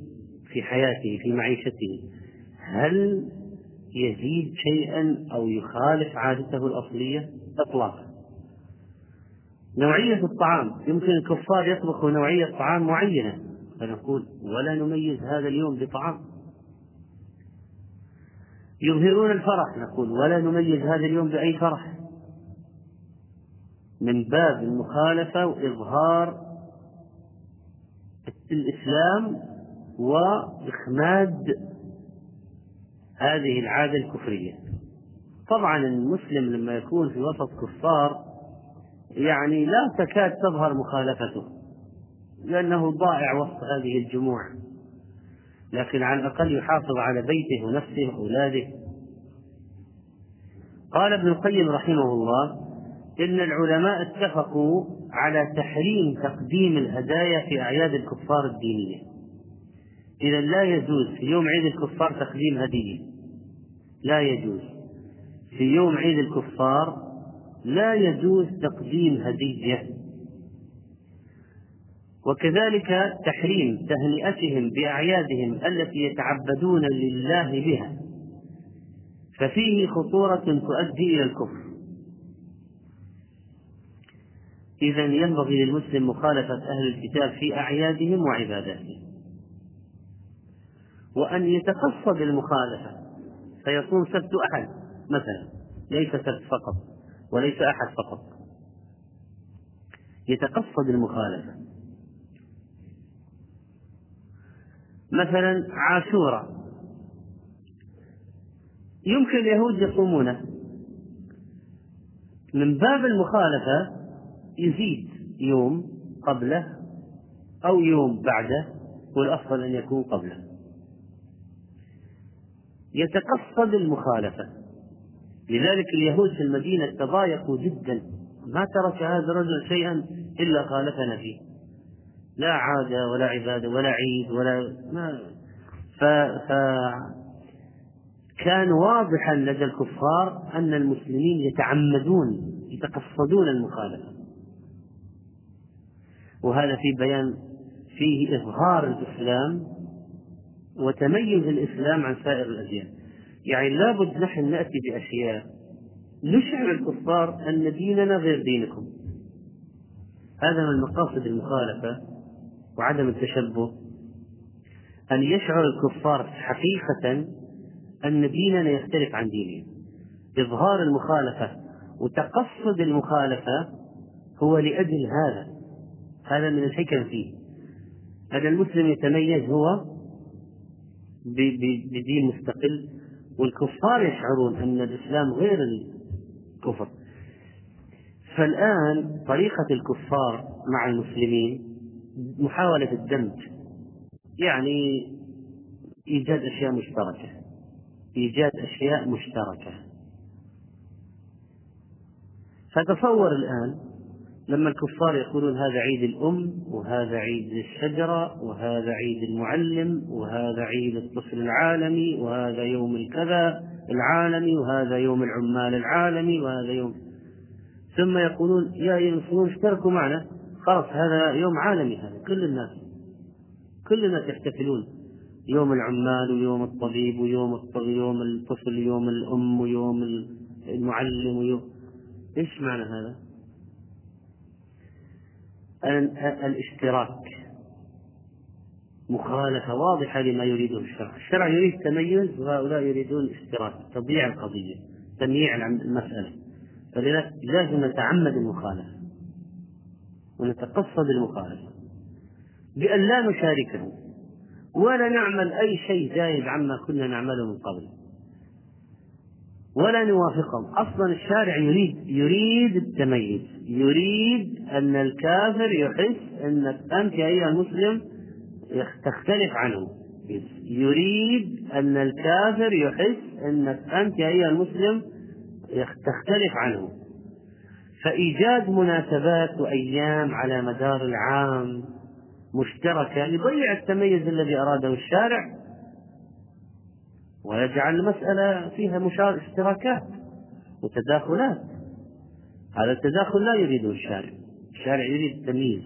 في حياته في معيشته هل يزيد شيئا أو يخالف عادته الأصلية إطلاقا. نوعية الطعام. يمكن الكفار يطبخوا نوعية طعام معينة. فنقول ولا نميز هذا اليوم بطعام. يظهرون الفرح. نقول ولا نميز هذا اليوم بأي فرح. من باب المخالفة وإظهار الإسلام وإخماد هذه العادة الكفرية. طبعا المسلم لما يكون في وسط كفار يعني لا تكاد تظهر مخالفته لأنه ضائع وسط هذه الجموع. لكن على الأقل يحافظ على بيته ونفسه وأولاده. قال ابن القيم رحمه الله إن العلماء اتفقوا على تحريم تقديم الهدايا في أعياد الكفار الدينية. إذا لا يجوز في يوم عيد الكفار تقديم هدية. لا يجوز. في يوم عيد الكفار لا يجوز تقديم هدية. وكذلك تحريم تهنئتهم بأعيادهم التي يتعبدون لله بها. ففيه خطورة تؤدي إلى الكفر. إذا ينبغي للمسلم مخالفة أهل الكتاب في أعيادهم وعباداتهم. وأن يتقصد المخالفة فيصوم سبت أحد مثلا. ليس سبت فقط وليس أحد فقط. يتقصد المخالفة مثلا عاشورا يمكن اليهود يصومونه من باب المخالفة يزيد يوم قبله أو يوم بعده والأفضل أن يكون قبله. يتقصد المخالفة. لذلك اليهود في المدينة تضايقوا جدا. ما ترك هذا الرجل شيئا إلا خالفنا فيه. لا عادة ولا عبادة ولا عيد ولا ما. ف... ف... كان واضحا لدى الكفار أن المسلمين يتعمدون يتقصدون المخالفة. وهذا في بيان فيه إظهار الإسلام وتميز الإسلام عن سائر الأديان. يعني لابد نحن نأتي بأشياء نشعر الكفار أن ديننا غير دينكم. هذا من مقاصد المخالفة وعدم التشبه. أن يشعر الكفار حقيقة أن ديننا يختلف عن دينهم إظهار المخالفة وتقصد المخالفة هو لأجل هذا. هذا من الحكم فيه. هذا المسلم يتميز هو بدين مستقل والكفار يشعرون أن الإسلام غير الكفر. فالآن طريقة الكفار مع المسلمين محاولة الدمج يعني إيجاد أشياء مشتركة إيجاد أشياء مشتركة. فتصور الآن لما الكفار يقولون هذا عيد الأم وهذا عيد الشجرة وهذا عيد المعلم وهذا عيد الطفل العالمي وهذا يوم الكذا العالمي وهذا يوم العمال العالمي وهذا يوم. ثم يقولون يا أيها المسلمون اشتركوا معنا. خلاص هذا يوم عالمي هذا. كل الناس كل الناس يحتفلون. يوم العمال ويوم الطبيب ويوم الطبيب ويوم الطفل ويوم الأم ويوم المعلم ويوم. إيش معنى هذا؟ الاشتراك. مخالفة واضحة لما يريده الشرع. الشرع يريد تميز وهؤلاء يريدون اشتراك تضييع القضية تمييع المسألة. فلذلك لازم نتعمد المخالفة ونتقصد المخالفة بأن لا نشاركه ولا نعمل أي شيء زايد عما كنا نعمله من قبل. ولا نوافقهم. أصلا الشارع يريد يريد التميز. يريد أن الكافر يحس أنك أنت أيها المسلم تختلف عنه. يريد أن الكافر يحس أنك أنت أيها المسلم تختلف عنه. فإيجاد مناسبات وأيام على مدار العام مشتركة يضيع التميز الذي أراده الشارع ويجعل المسألة فيها مشار اشتراكات وتداخلات. هذا التداخل لا يريده الشارع. الشارع يريد التمييز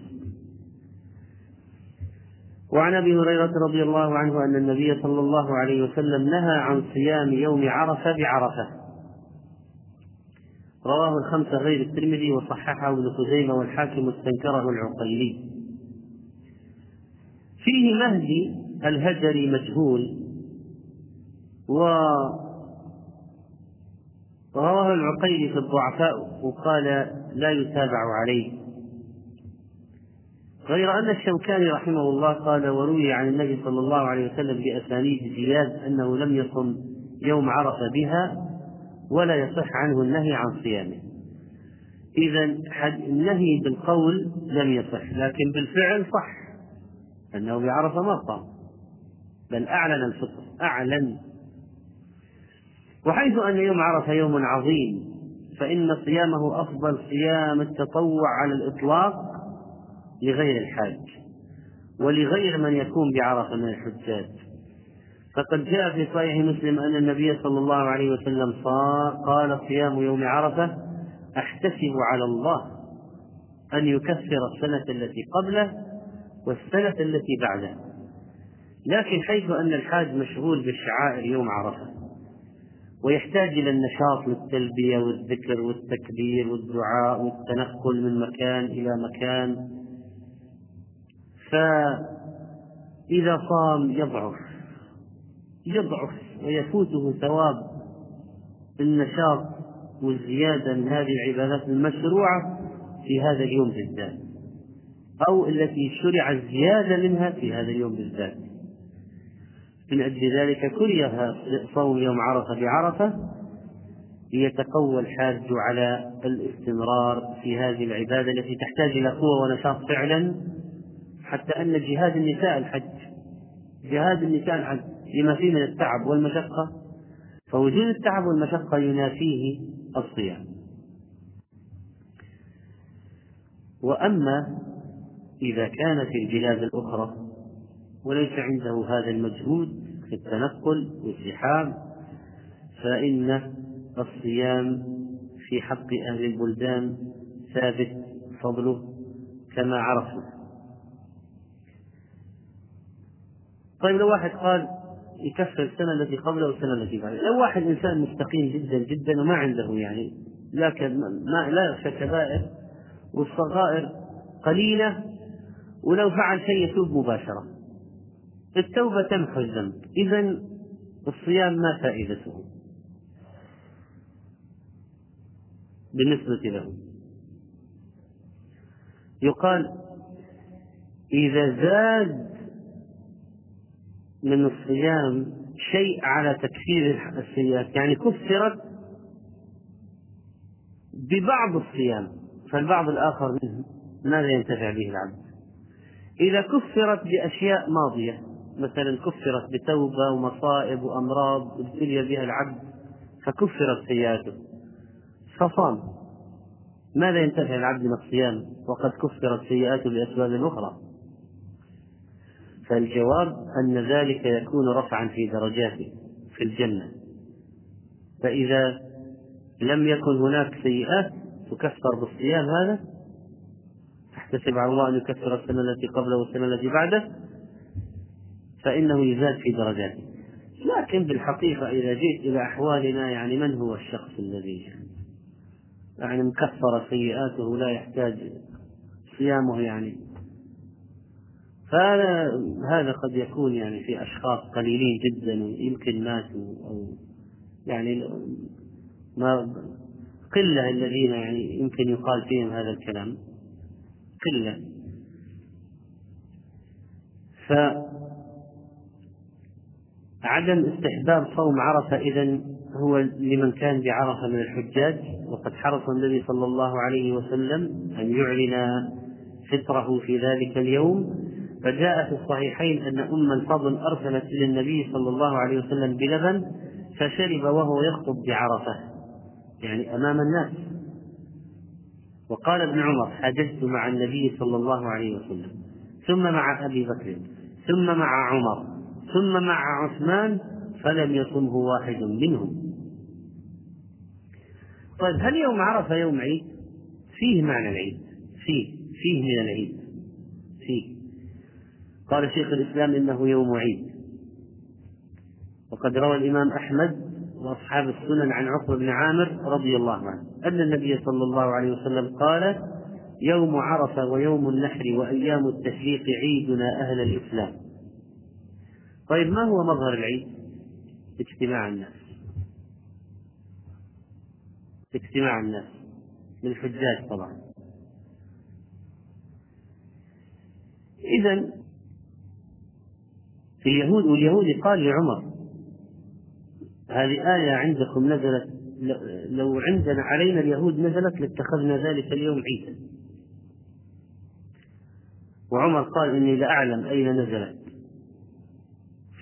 وعن أبي هريرة رضي الله عنه أن النبي صلى الله عليه وسلم نهى عن صيام يوم عرفة بعرفة. رواه الخمسه غير الترمذي وصححه ابن خزيمة والحاكم واستنكره العقيلي. فيه مهدي الهجري مجهول ورواه العقيلي في الضعفاء وقال لا يتابع عليه. غير أن الشوكاني رحمه الله قال وروي عن النبي صلى الله عليه وسلم بأسانيد زياد أنه لم يصم يوم عرف بها ولا يصح عنه النهي عن صيامه. إذا النهي بالقول لم يصح لكن بالفعل صح أنه بعرفة ما صام. بل أعلن الفطر أعلن وحيث أن يوم عرفة يوم عظيم فإن صيامه أفضل صيام التطوع على الإطلاق لغير الحاج ولغير من يكون بعرفة من الحجاج. فقد جاء في صحيح مسلم أن النبي صلى الله عليه وسلم قال صيام يوم عرفة أحتسب على الله أن يكفر السنة التي قبله والسنة التي بعده. لكن حيث أن الحاج مشغول بالشعائر يوم عرفة ويحتاج إلى النشاط للتلبية والذكر والتكبير والدعاء والتنقل من مكان إلى مكان. فإذا صام يضعف يضعف ويفوته ثواب النشاط والزيادة من هذه العبادات المشروعة في هذا اليوم بالذات أو التي شرع الزيادة منها في هذا اليوم بالذات. من أجل ذلك كره صوم يوم عرفة بعرفة ليتقوى الحاج على الاستمرار في هذه العبادة التي تحتاج إلى قوة ونشاط فعلا حتى أن جهاد النساء الحج جهاد النساء الحج لما فيه من التعب والمشقة فوجود التعب والمشقة ينافيه الصيام. وأما إذا كان في البلاد الأخرى وليس عنده هذا المجهود في التنقل والزحام فإن الصيام في حق أهل البلدان ثابت فضله كما عرفنا. طيب لو واحد قال يكفر السنة التي قبله والسنة التي بعدها لو واحد إنسان مستقيم جدا جدا وما عنده يعني لا ما لا يخشى كبائر والصغائر قليلة ولو فعل شيء يتوب مباشرة. التوبة تمحو الذنب. إذا الصيام ما فائدته؟ بالنسبة له يقال إذا زاد من الصيام شيء على تكفير السيئات يعني كفرت ببعض الصيام فالبعض الآخر منه ماذا ينتفع به العبد؟ إذا كفرت بأشياء ماضية مثلا كفرت بتوبة ومصائب وأمراض ابتلي بها العبد فكفرت سيئاته فصام. ماذا ينتفع العبد من الصيام؟ وقد كفرت سيئاته بأسباب أخرى. فالجواب أن ذلك يكون رفعا في درجاته في الجنة. فإذا لم يكن هناك سيئات تكفر بالصيام هذا تحتسب على الله أن يكفر السنة التي قبله والسنة التي بعده. فإنه يزاد في درجاته. لكن بالحقيقة إذا جئت إلى أحوالنا يعني من هو الشخص الذي يعني مكفر سيئاته لا يحتاج صيامه يعني؟ فهذا هذا قد يكون يعني في أشخاص قليلين جدا يمكن ماتوا أو يعني ما قلة الذين يعني يمكن يقال فيهم هذا الكلام. قلة. فعدم استحباب صوم عرفة إذا هو لمن كان بعرفة من الحجاج وقد حرص النبي صلى الله عليه وسلم أن يعلن فطره في ذلك اليوم. فجاء في الصحيحين أن أم الفضل أرسلت إلى النبي صلى الله عليه وسلم بلبن فشرب وهو يخطب بعرفة يعني أمام الناس. وقال ابن عمر حدثت مع النبي صلى الله عليه وسلم ثم مع أبي بكر ثم مع عمر. ثم مع عثمان فلم يصمه واحد منهم. طيب هل يوم عرفة يوم عيد؟ فيه معنى العيد. فيه فيه من العيد. فيه. قال شيخ الإسلام إنه يوم عيد. وقد روى الإمام أحمد وأصحاب السنن عن عقبة بن عامر رضي الله عنه أن النبي صلى الله عليه وسلم قال يوم عرفة ويوم النحر وأيام التشريق عيدنا أهل الإسلام. طيب ما هو مظهر العيد؟ اجتماع الناس. اجتماع الناس. للحجاج طبعا. إذا في اليهود واليهود قال لعمر هذه آية عندكم نزلت لو عندنا علينا اليهود نزلت لاتخذنا ذلك اليوم عيدا. وعمر قال إني لأعلم أين نزلت.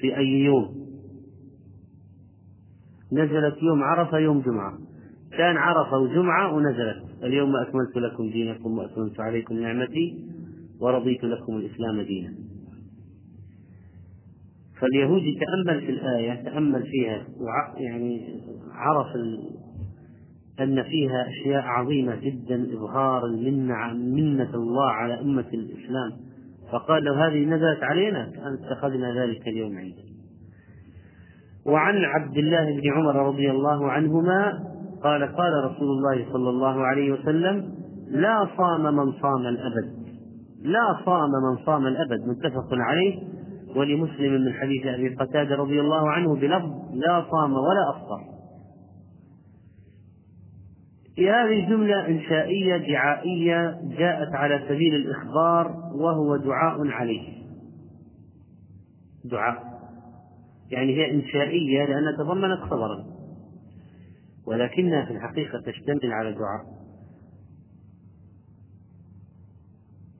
في أي يوم. نزلت يوم عرفة يوم جمعة. كان عرفة وجمعة ونزلت. اليوم أكملت لكم دينكم وأتممت عليكم نعمتي ورضيت لكم الإسلام دينا. فاليهودي تأمل في الآية تأمل فيها يعني عرف أن فيها أشياء عظيمة جدا إظهارا منة منة الله على أمة الإسلام. فقال لو هذه نزلت علينا كأن اتخذنا ذلك اليوم عيدا. وعن عبد الله بن عمر رضي الله عنهما قال قال رسول الله صلى الله عليه وسلم لا صام من صام الأبد. لا صام من صام الأبد متفق عليه. ولمسلم من حديث أبي قتادة رضي الله عنه بلفظ لا صام ولا أفطر. في هذه جملة إنشائية دعائية جاءت على سبيل الإخبار وهو دعاء عليه. دعاء. يعني هي إنشائية لأنها تضمنت خبرا. ولكنها في الحقيقة تشتمل على دعاء.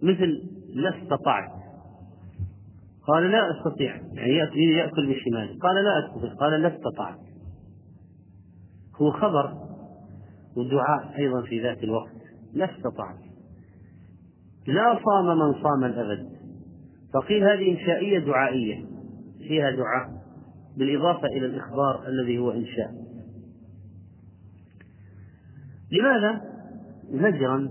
مثل لا استطعت. قال لا أستطيع. يعني ياكل بشماله قال لا أستطيع. قال لا استطعت. هو خبر. ودعاء أيضا في ذات الوقت لا استطعت لا صام من صام الأبد. فقيل هذه إنشائية دعائية. فيها دعاء بالإضافة إلى الإخبار الذي هو إنشاء. لماذا؟ زجرا.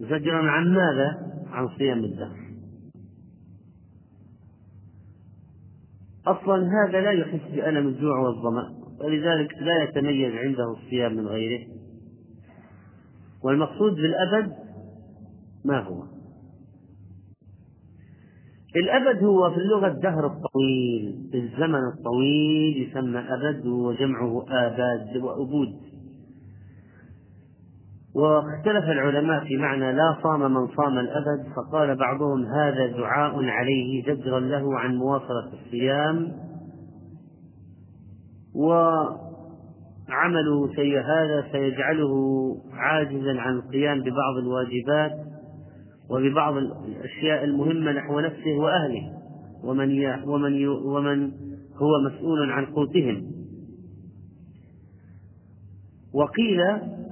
زجرا عن ماذا؟ عن صيام الدهر. أصلا هذا لا يحس بألم الجوع والظمأ. ولذلك لا يتميز عنده الصيام من غيره. والمقصود بالأبد ما هو؟ الأبد هو في اللغة الدهر الطويل الزمن الطويل يسمى أبد وجمعه آباد وأبود. واختلف العلماء في معنى لا صام من صام الأبد فقال بعضهم هذا دعاء عليه زجرا له عن مواصلة الصيام وعمله سيء هذا سيجعله عاجزا عن القيام ببعض الواجبات وببعض الأشياء المهمة نحو نفسه وأهله ومن ومن ومن هو مسؤول عن قوتهم. وقيل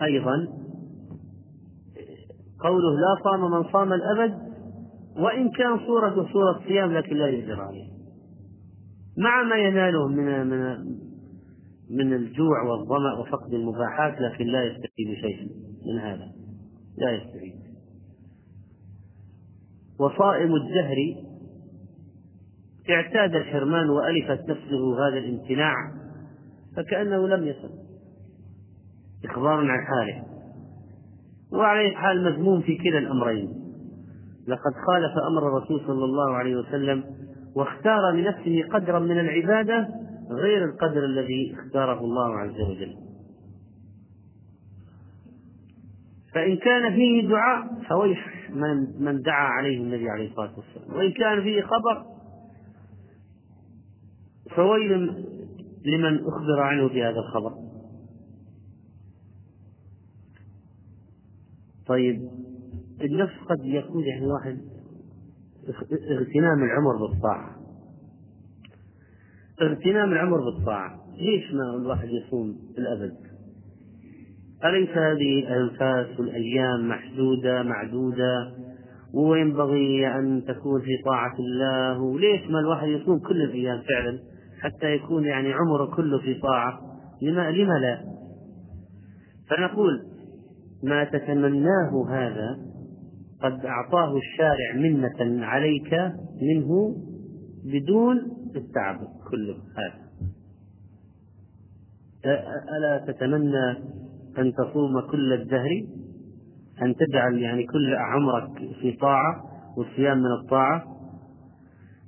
أيضا قوله لا صام من صام الأبد وإن كان صورة صورة صيام لكن لا يجر عليه مع ما يناله من من من الجوع والظمأ وفقد المباحات لكن لا يستفيد شيئا من هذا. لا يستفيد. وصائم الدهر اعتاد الحرمان وألفت نفسه هذا الامتناع فكأنه لم يصل إخبار عن حاله. وعلى حال مذموم في كلا الأمرين. لقد خالف أمر الرسول صلى الله عليه وسلم واختار لنفسه قدرا من العبادة غير القدر الذي اختاره الله عز وجل. فإن كان فيه دعاء فويح من من دعا عليه النبي عليه الصلاة والسلام. وإن كان فيه خبر فويل لمن أخبر عنه بهذا الخبر. طيب النفس قد يكون يعني واحد اغتنام العمر بالطاعة. اغتنام العمر بالطاعة. ليش ما الواحد يصوم الأبد؟ أليس هذه الأنفاس والأيام محدودة معدودة؟ وينبغي أن تكون في طاعة الله؟ وليش ما الواحد يصوم كل الأيام فعلا؟ حتى يكون يعني عمره كله في طاعة. لما, لما لا؟ فنقول ما تتمناه هذا قد أعطاه الشارع منة عليك منه بدون التعب كله هذا ألا تتمنى أن تصوم كل الدهر؟ أن تجعل يعني كل عمرك في طاعة والصيام من الطاعة؟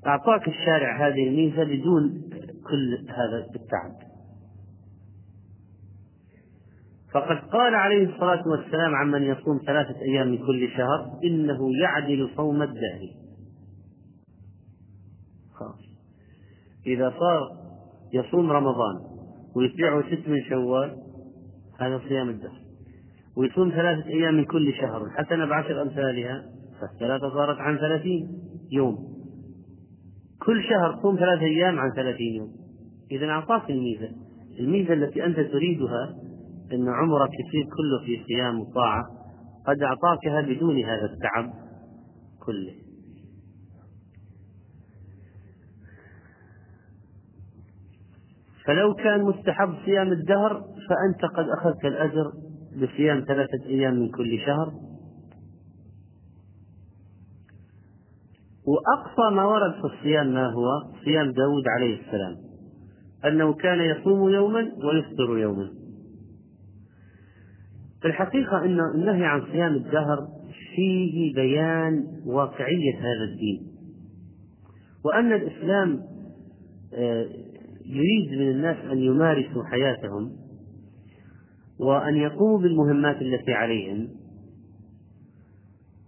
أعطاك الشارع هذه الميزة بدون كل هذا التعب. فقد قال عليه الصلاة والسلام عمن يصوم ثلاثة أيام من كل شهر إنه يعدل صوم الدهر. إذا صار يصوم رمضان ويتبعه ست من شوال هذا صيام الدهر. ويصوم ثلاثة أيام من كل شهر الحسنة بعشر أمثالها فالثلاثة صارت عن ثلاثين يوم. كل شهر صوم ثلاثة أيام عن ثلاثين يوم. إذا أعطاك الميزة. الميزة التي أنت تريدها أن عمرك يصير كله في صيام وطاعة قد أعطاكها بدون هذا التعب كله. فلو كان مستحب صيام الدهر فأنت قد أخذت الأجر بصيام ثلاثة أيام من كل شهر. وأقصى ما ورد في الصيام ما هو؟ صيام داود عليه السلام. أنه كان يصوم يوما ويفطر يوما. في الحقيقة أن النهي عن صيام الدهر فيه بيان واقعية هذا الدين. وأن الإسلام آه، يريد من الناس أن يمارسوا حياتهم وأن يقوموا بالمهمات التي عليهم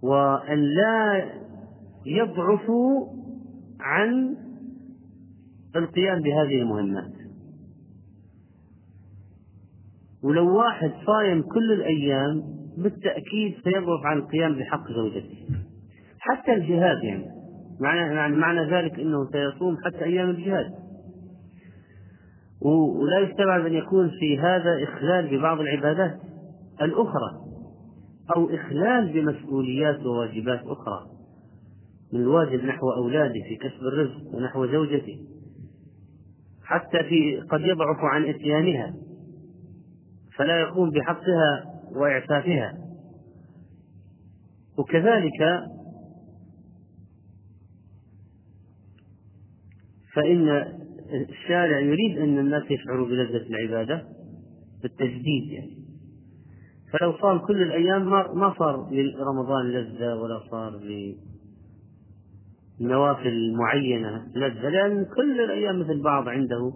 وأن لا يضعفوا عن القيام بهذه المهمات. ولو واحد صايم كل الأيام بالتأكيد سيضعف عن القيام بحق زوجته. حتى الجهاد يعني. معنى يعني معنى ذلك أنه سيصوم حتى أيام الجهاد. ولا يستبعد أن يكون في هذا إخلال ببعض العبادات الأخرى أو إخلال بمسؤوليات وواجبات أخرى من الواجب نحو أولاده في كسب الرزق ونحو زوجته. حتى في قد يضعف عن إتيانها فلا يقوم بحقها وإعفافها. وكذلك فإن الشارع يريد أن الناس يشعروا بلذة العبادة بالتجديد يعني. فلو صام كل الأيام ما صار لرمضان لذة ولا صار لنوافل معينة لذة لأن كل الأيام مثل بعض عنده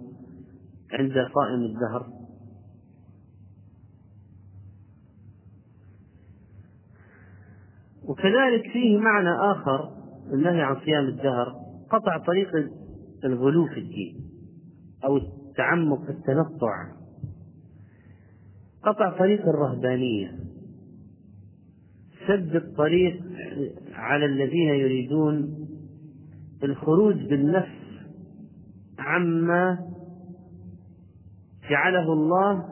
عند صائم الدهر. وكذلك فيه معنى آخر النهي عن صيام الدهر قطع طريق الغلو في الدين أو التعمق في التنطع. قطع طريق الرهبانية. سد الطريق على الذين يريدون الخروج بالنفس عما جعله الله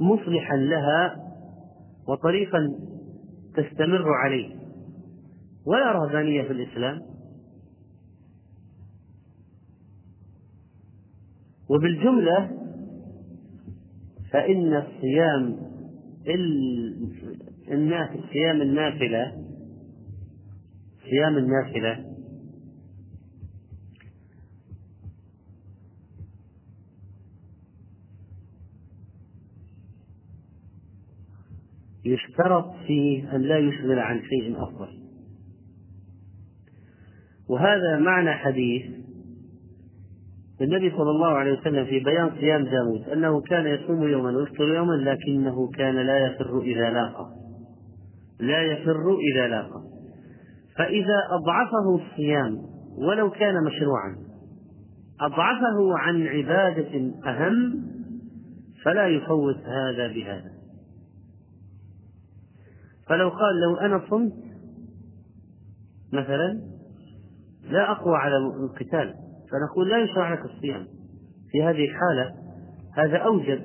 مصلحا لها وطريقا تستمر عليه. ولا رهبانية في الإسلام. وبالجملة فإن الصيام النافل صيام النافلة صيام النافلة يشترط فيه أن لا يشغل عن شيء أفضل. وهذا معنى حديث النبي صلى الله عليه وسلم في بيان صيام داود أنه كان يصوم يوما ويفطر يوما لكنه كان لا يفر إذا لاقى لا يفر إذا لاقى فإذا أضعفه الصيام ولو كان مشروعا أضعفه عن عبادة أهم فلا يفوت هذا بهذا. فلو قال لو أنا صمت مثلا لا أقوى على القتال. فنقول لا يشرع لك الصيام. في هذه الحالة هذا أوجب.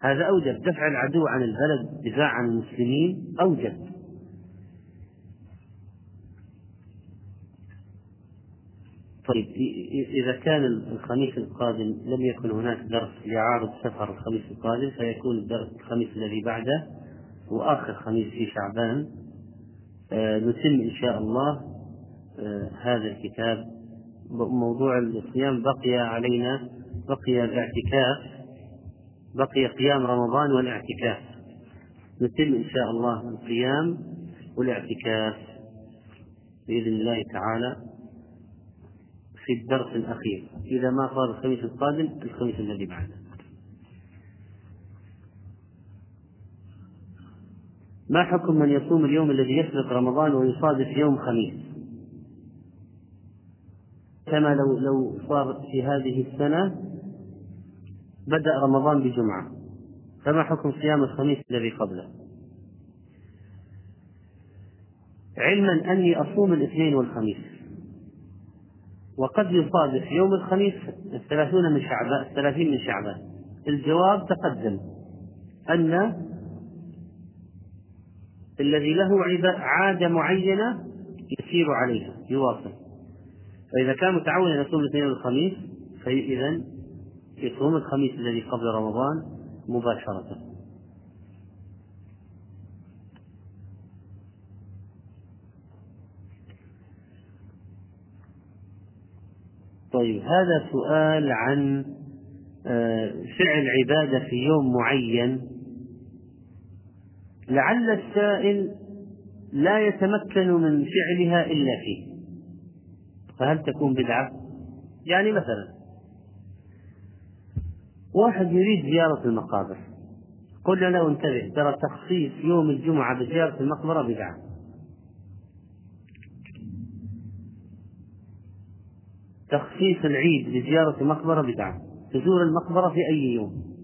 هذا أوجب. دفع العدو عن البلد دفاع عن المسلمين أوجب. طيب إذا كان الخميس القادم لم يكن هناك درس لعارض سفر الخميس القادم فيكون الدرس الخميس الذي بعده وآخر خميس في شعبان. آه، نتم إن شاء الله هذا الكتاب. موضوع الصيام بقي علينا بقي الاعتكاف بقي قيام رمضان والاعتكاف. نتم إن شاء الله القيام والاعتكاف بإذن الله تعالى في الدرس الأخير. إذا ما صار الخميس القادم الخميس الذي بعده. ما حكم من يصوم اليوم الذي يسبق رمضان ويصادف يوم خميس؟ كما لو لو صار في هذه السنة بدأ رمضان بجمعة. فما حكم صيام الخميس الذي قبله؟ علما أني أصوم الاثنين والخميس. وقد يصادف يوم الخميس الثلاثون من شعبان الثلاثين من شعبان. الجواب تقدم أن الذي له عادة معينة يسير عليها يواصل. فإذا كان متعودا يصوم الاثنين والخميس فإذا يصوم الخميس الذي قبل رمضان مباشرة. طيب هذا سؤال عن آه، فعل عبادة في يوم معين. لعل السائل لا يتمكن من فعلها إلا فيه. فهل تكون بدعة؟ يعني مثلا واحد يريد زيارة المقابر. قلنا له انتبه ترى تخصيص يوم الجمعة بزيارة المقبرة بدعة. تخصيص العيد لزيارة مقبرة بدعة. تزور المقبرة في أي يوم.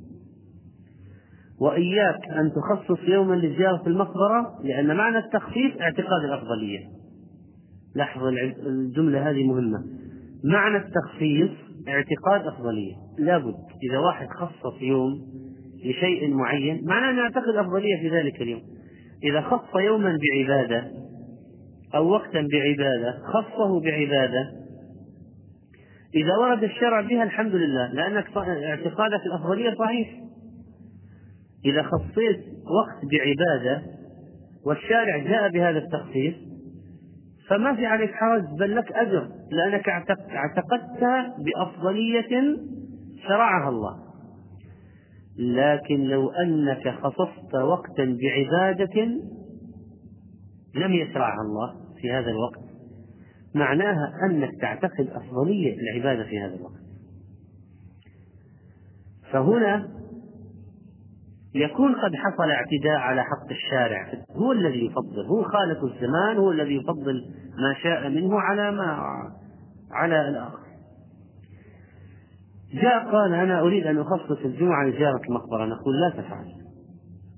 وإياك أن تخصص يوما لزيارة المقبرة لأن معنى التخصيص اعتقاد الأفضلية. لاحظ الجملة هذه مهمة. معنى التخصيص اعتقاد أفضلية. لابد إذا واحد خصص يوم لشيء معين معناه أنه يعتقد أفضلية في ذلك اليوم. إذا خص يوما بعبادة أو وقتا بعبادة خصه بعبادة إذا ورد الشرع بها الحمد لله لأنك اعتقادك الأفضلية صحيح. إذا خصيت وقت بعبادة والشارع جاء بهذا التخصيص فما في عليك حرج بل لك أجر لأنك اعتقدت بأفضلية شرعها الله. لكن لو أنك خصصت وقتا بعبادة لم يشرعها الله في هذا الوقت معناها أنك تعتقد أفضلية العبادة في هذا الوقت. فهنا يكون قد حصل اعتداء على حق الشارع. هو الذي يفضل. هو خالق الزمان هو الذي يفضل ما شاء منه على ما على الآخر. جاء قال أنا أريد أن أخصص الجمعة لزيارة المقبرة. نقول لا تفعل.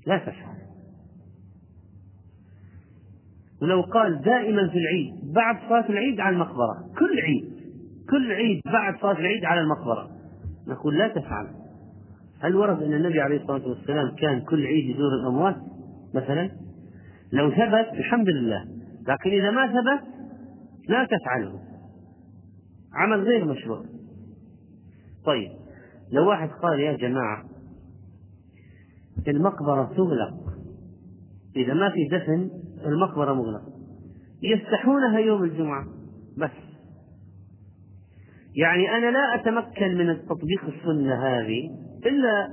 لا تفعل. ولو قال دائما في العيد بعد صلاة العيد على المقبرة. كل عيد. كل عيد بعد صلاة العيد على المقبرة. نقول لا تفعل. هل ورد أن النبي عليه الصلاة والسلام كان كل عيد يزور الأموات مثلا لو ثبت الحمد لله لكن إذا ما ثبت لا تفعله. عمل غير مشروع. طيب لو واحد قال يا جماعة المقبرة تغلق. إذا ما في دفن المقبرة مغلقة. يفتحونها يوم الجمعة بس. يعني أنا لا أتمكن من تطبيق السنة هذه. إلا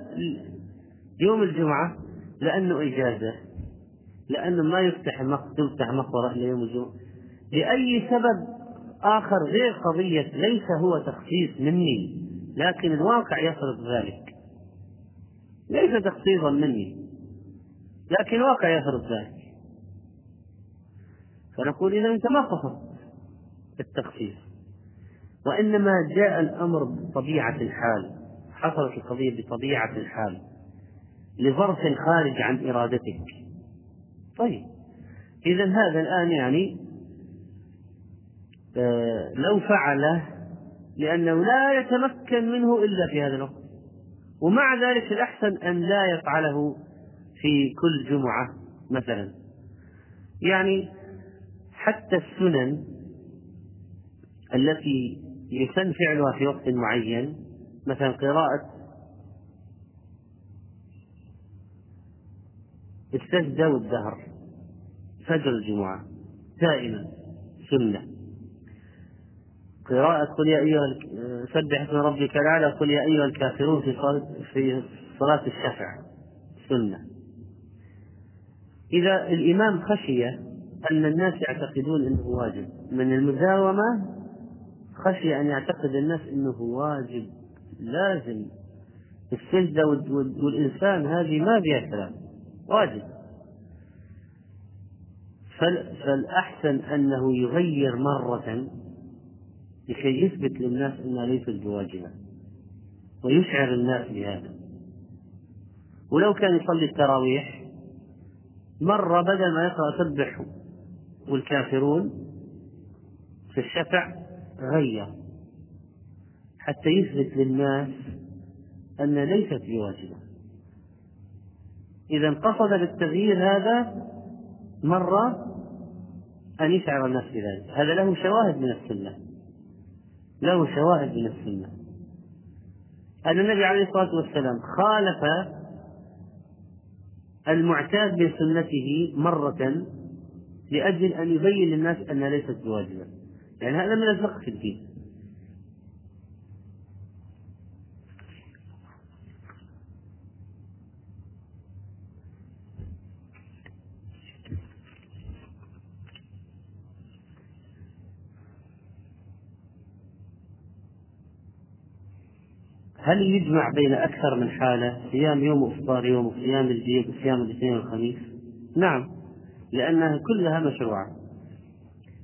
يوم الجمعة لأنه إجازة لأنه ما يفتح تفتح مقبرة إلا يوم الجمعة. لأي سبب آخر غير قضية ليس هو تخصيص مني لكن الواقع يفرض ذلك. ليس تخصيصا مني لكن الواقع يفرض ذلك. فنقول إذا أنت ما قصدت التخصيص وإنما جاء الأمر بطبيعة الحال. حصلت القضية بطبيعة الحال لظرف خارج عن إرادتك. طيب. إذا هذا الآن يعني آه، لو فعله لأنه لا يتمكن منه إلا في هذا الوقت. ومع ذلك الأحسن أن لا يفعله في كل جمعة مثلا. يعني حتى السنن التي يسن فعلها في وقت معين مثلا قراءة السجدة والدهر فجر الجمعة دائما سنة. قراءة قل يا أيها سبح اسم ربك الأعلى قل يا أيها الكافرون في صلاة في صلاة الشفع سنة. إذا الإمام خشي أن الناس يعتقدون أنه واجب من المداومة خشي أن يعتقد الناس أنه واجب. لازم السجدة والإنسان هذه ما فيها كلام واجب. فالأحسن أنه يغير مرة لكي يثبت للناس أنها ليست بواجبة ويشعر الناس بهذا. ولو كان يصلي التراويح مرة بدل ما يقرأ سبح والكافرون في الشفع غير. حتى يثبت للناس أن ليست بواجبة. إذا قصد بالتغيير هذا مرة أن يشعر الناس بذلك. هذا له شواهد من السنة. له شواهد من السنة. أن النبي عليه الصلاة والسلام خالف المعتاد من سنته مرة لأجل أن يبين للناس أنها ليست بواجبة. يعني هذا من الفقه في الدين. هل يجمع بين أكثر من حالة؟ صيام يوم إفطار يوم وصيام البيض وصيام الاثنين والخميس؟ نعم لأنها كلها مشروعة.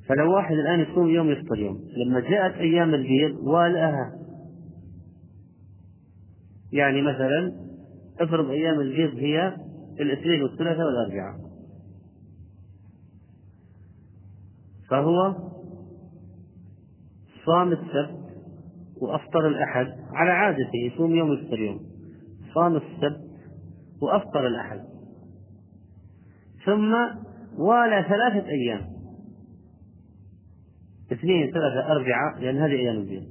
فلو واحد الآن يصوم يوم يفطر يوم لما جاءت أيام البيض والأها. يعني مثلا افرض أيام البيض هي الاثنين والثلاثاء والأربعاء فهو صام السبت وأفطر الأحد على عادته يصوم يوم يفطر يوم. صام السبت وأفطر الأحد. ثم والى ثلاثة أيام. اثنين ثلاثة أربعة لأن هذه أيام البيض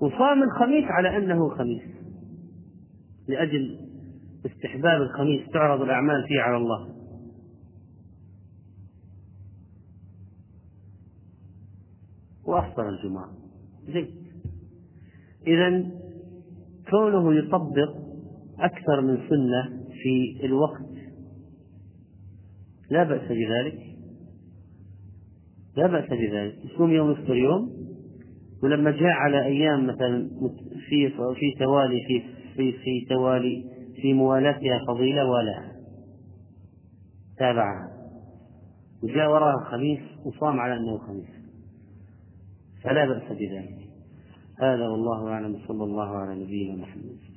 وصام الخميس على أنه خميس. لأجل استحباب الخميس تعرض الأعمال فيه على الله. وأفطر الجمعة زين. إذا كونه يطبق أكثر من سنة في الوقت لا بأس بذلك. لا بأس بذلك. يصوم يوم يفطر يوم ولما جاء على أيام مثلا في في توالي في في في توالي في موالاتها فضيلة ولا. تابعها. وجاء وراها خميس وصام على أنه خميس. فلا بأس بذلك. هذا والله أعلم. صلى الله على نبينا محمد.